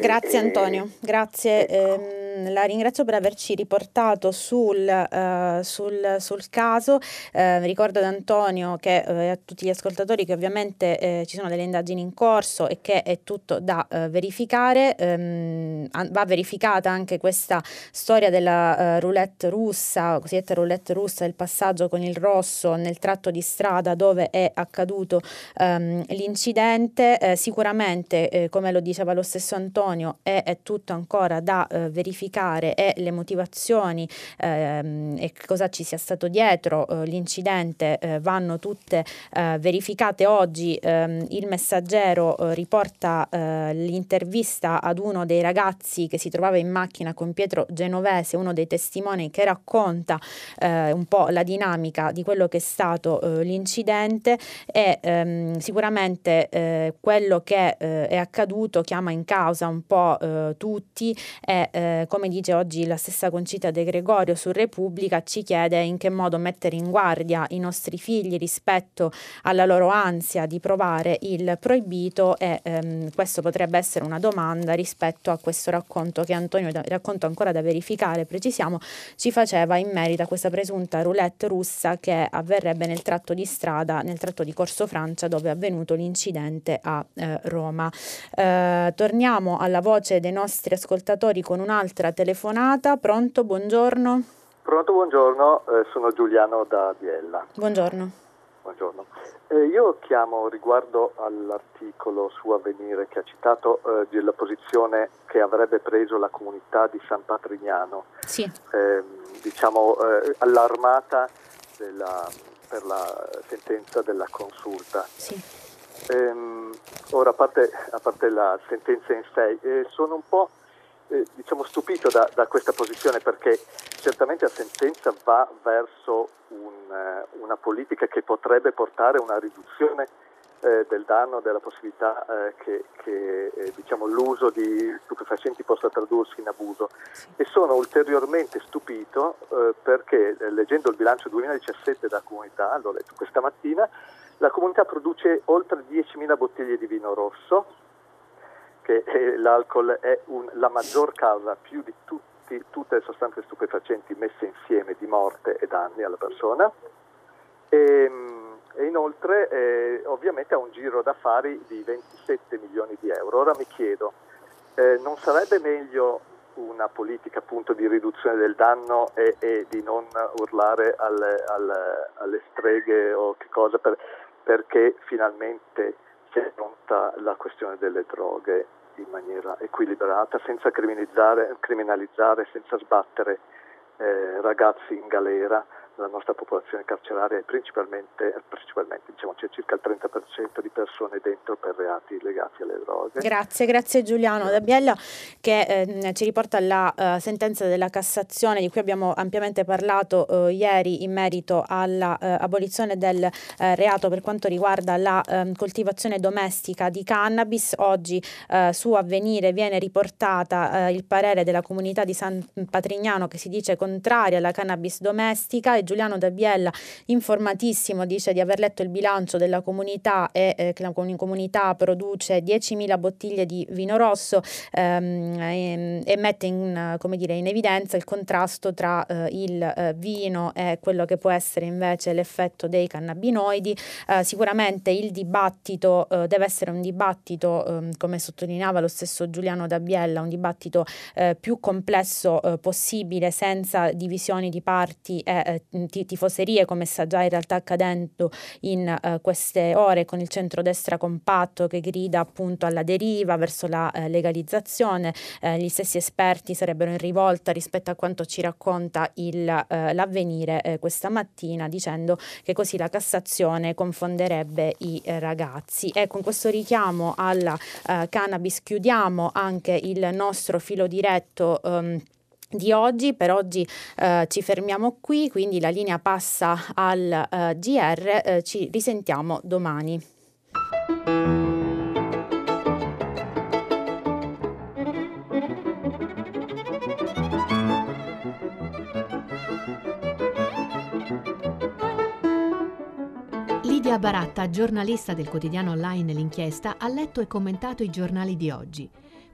Grazie Antonio, grazie. Eh, la ringrazio per averci riportato sul, uh, sul, sul caso. Eh, ricordo ad Antonio che eh, a tutti gli ascoltatori che ovviamente eh, ci sono delle indagini in corso e che è tutto da eh, verificare. Um, va verificata anche questa storia della roulette russa, cosiddetta roulette russa, il passaggio con il rosso nel tratto di strada dove è accaduto um, l'incidente. sicuramente, come lo diceva lo stesso Antonio, è, è tutto ancora da eh, verificare e le motivazioni ehm, e cosa ci sia stato dietro eh, l'incidente eh, vanno tutte eh, verificate oggi. Ehm, il messaggero eh, riporta eh, l'intervista ad uno dei ragazzi che si trovava in macchina con Pietro Genovese, uno dei testimoni che racconta eh, un po' la dinamica di quello che è stato l'incidente e ehm, sicuramente quello che è accaduto chiama in causa un po' tutti e come dice oggi la stessa Concita De Gregorio su Repubblica ci chiede in che modo mettere in guardia i nostri figli rispetto alla loro ansia di provare il proibito e ehm, questo potrebbe essere una domanda rispetto a questo racconto che Antonio, da, racconto ancora da verificare, precisiamo, ci faceva in merito a questa presunta roulette russa che avverrebbe nel tratto di strada, nel tratto di Corso Francia dove è avvenuto l'incidente a eh, Roma. Eh, torniamo alla voce dei nostri ascoltatori con un'altra telefonata. Pronto, buongiorno. Pronto, buongiorno, eh, sono Giuliano da Biella. Buongiorno. Buongiorno. Eh, io chiamo riguardo all'articolo su Avvenire che ha citato eh, della posizione che avrebbe preso la comunità di San Patrignano, sì. Ehm, diciamo eh, allarmata della, per la sentenza della consulta. Sì. Ehm, ora, a parte, a parte, la sentenza in sé, eh, sono un po' eh, diciamo stupito da, da, questa posizione perché certamente la sentenza va verso un, eh, una politica che potrebbe portare a una riduzione eh, del danno, della possibilità eh, che, che eh, diciamo, l'uso di stupefacenti possa tradursi in abuso. E sono ulteriormente stupito eh, perché leggendo il bilancio 2017 della comunità, l'ho letto questa mattina, la comunità produce oltre 10.000 bottiglie di vino rosso, che eh, l'alcol è un, la maggior causa più di tutti, tutte le sostanze stupefacenti messe insieme di morte e danni alla persona. E, ehm, e inoltre eh, ovviamente ha un giro d'affari di 27 milioni di euro. Ora mi chiedo, eh, non sarebbe meglio una politica appunto di riduzione del danno e, e di non urlare alle, alle, alle, streghe o che cosa per, perché finalmente si affronta la questione delle droghe in maniera equilibrata, senza criminalizzare senza sbattere eh, ragazzi in galera la nostra popolazione carceraria è principalmente, principalmente diciamo, c'è circa il 30% di persone dentro per reati legati alle droghe. Grazie, grazie Giuliano Dabbiella che eh, ci riporta alla uh, sentenza della Cassazione di cui abbiamo ampiamente parlato uh, ieri in merito all'abolizione uh, del reato per quanto riguarda la ehm, coltivazione domestica di cannabis. Oggi su Avvenire viene riportata il parere della comunità di San Patrignano che si dice contraria alla cannabis domestica e Giuliano Dabbiella, informatissimo, dice di aver letto il bilancio della comunità e eh, che la comunità produce 10.000 bottiglie di vino rosso ehm, e, e, mette in, dire, in, evidenza il contrasto tra eh, il eh, vino e quello che può essere invece l'effetto dei cannabinoidi. Eh, sicuramente il dibattito eh, deve essere un dibattito, ehm, come sottolineava lo stesso Giuliano Dabbiella, un dibattito eh, più complesso possibile senza divisioni di parti e tifoserie come sta già in realtà accadendo in uh, queste ore con il centrodestra compatto che grida appunto alla deriva verso la uh, legalizzazione. Uh, gli stessi esperti sarebbero in rivolta rispetto a quanto ci racconta il, l'avvenire questa mattina dicendo che così la Cassazione confonderebbe i ragazzi. E con questo richiamo alla cannabis chiudiamo anche il nostro filo diretto. Um, di oggi. Per oggi eh, ci fermiamo qui, quindi la linea passa al eh, GR, eh, ci risentiamo domani. Lidia Baratta, giornalista del quotidiano online L'Inchiesta, ha letto e commentato i giornali di oggi.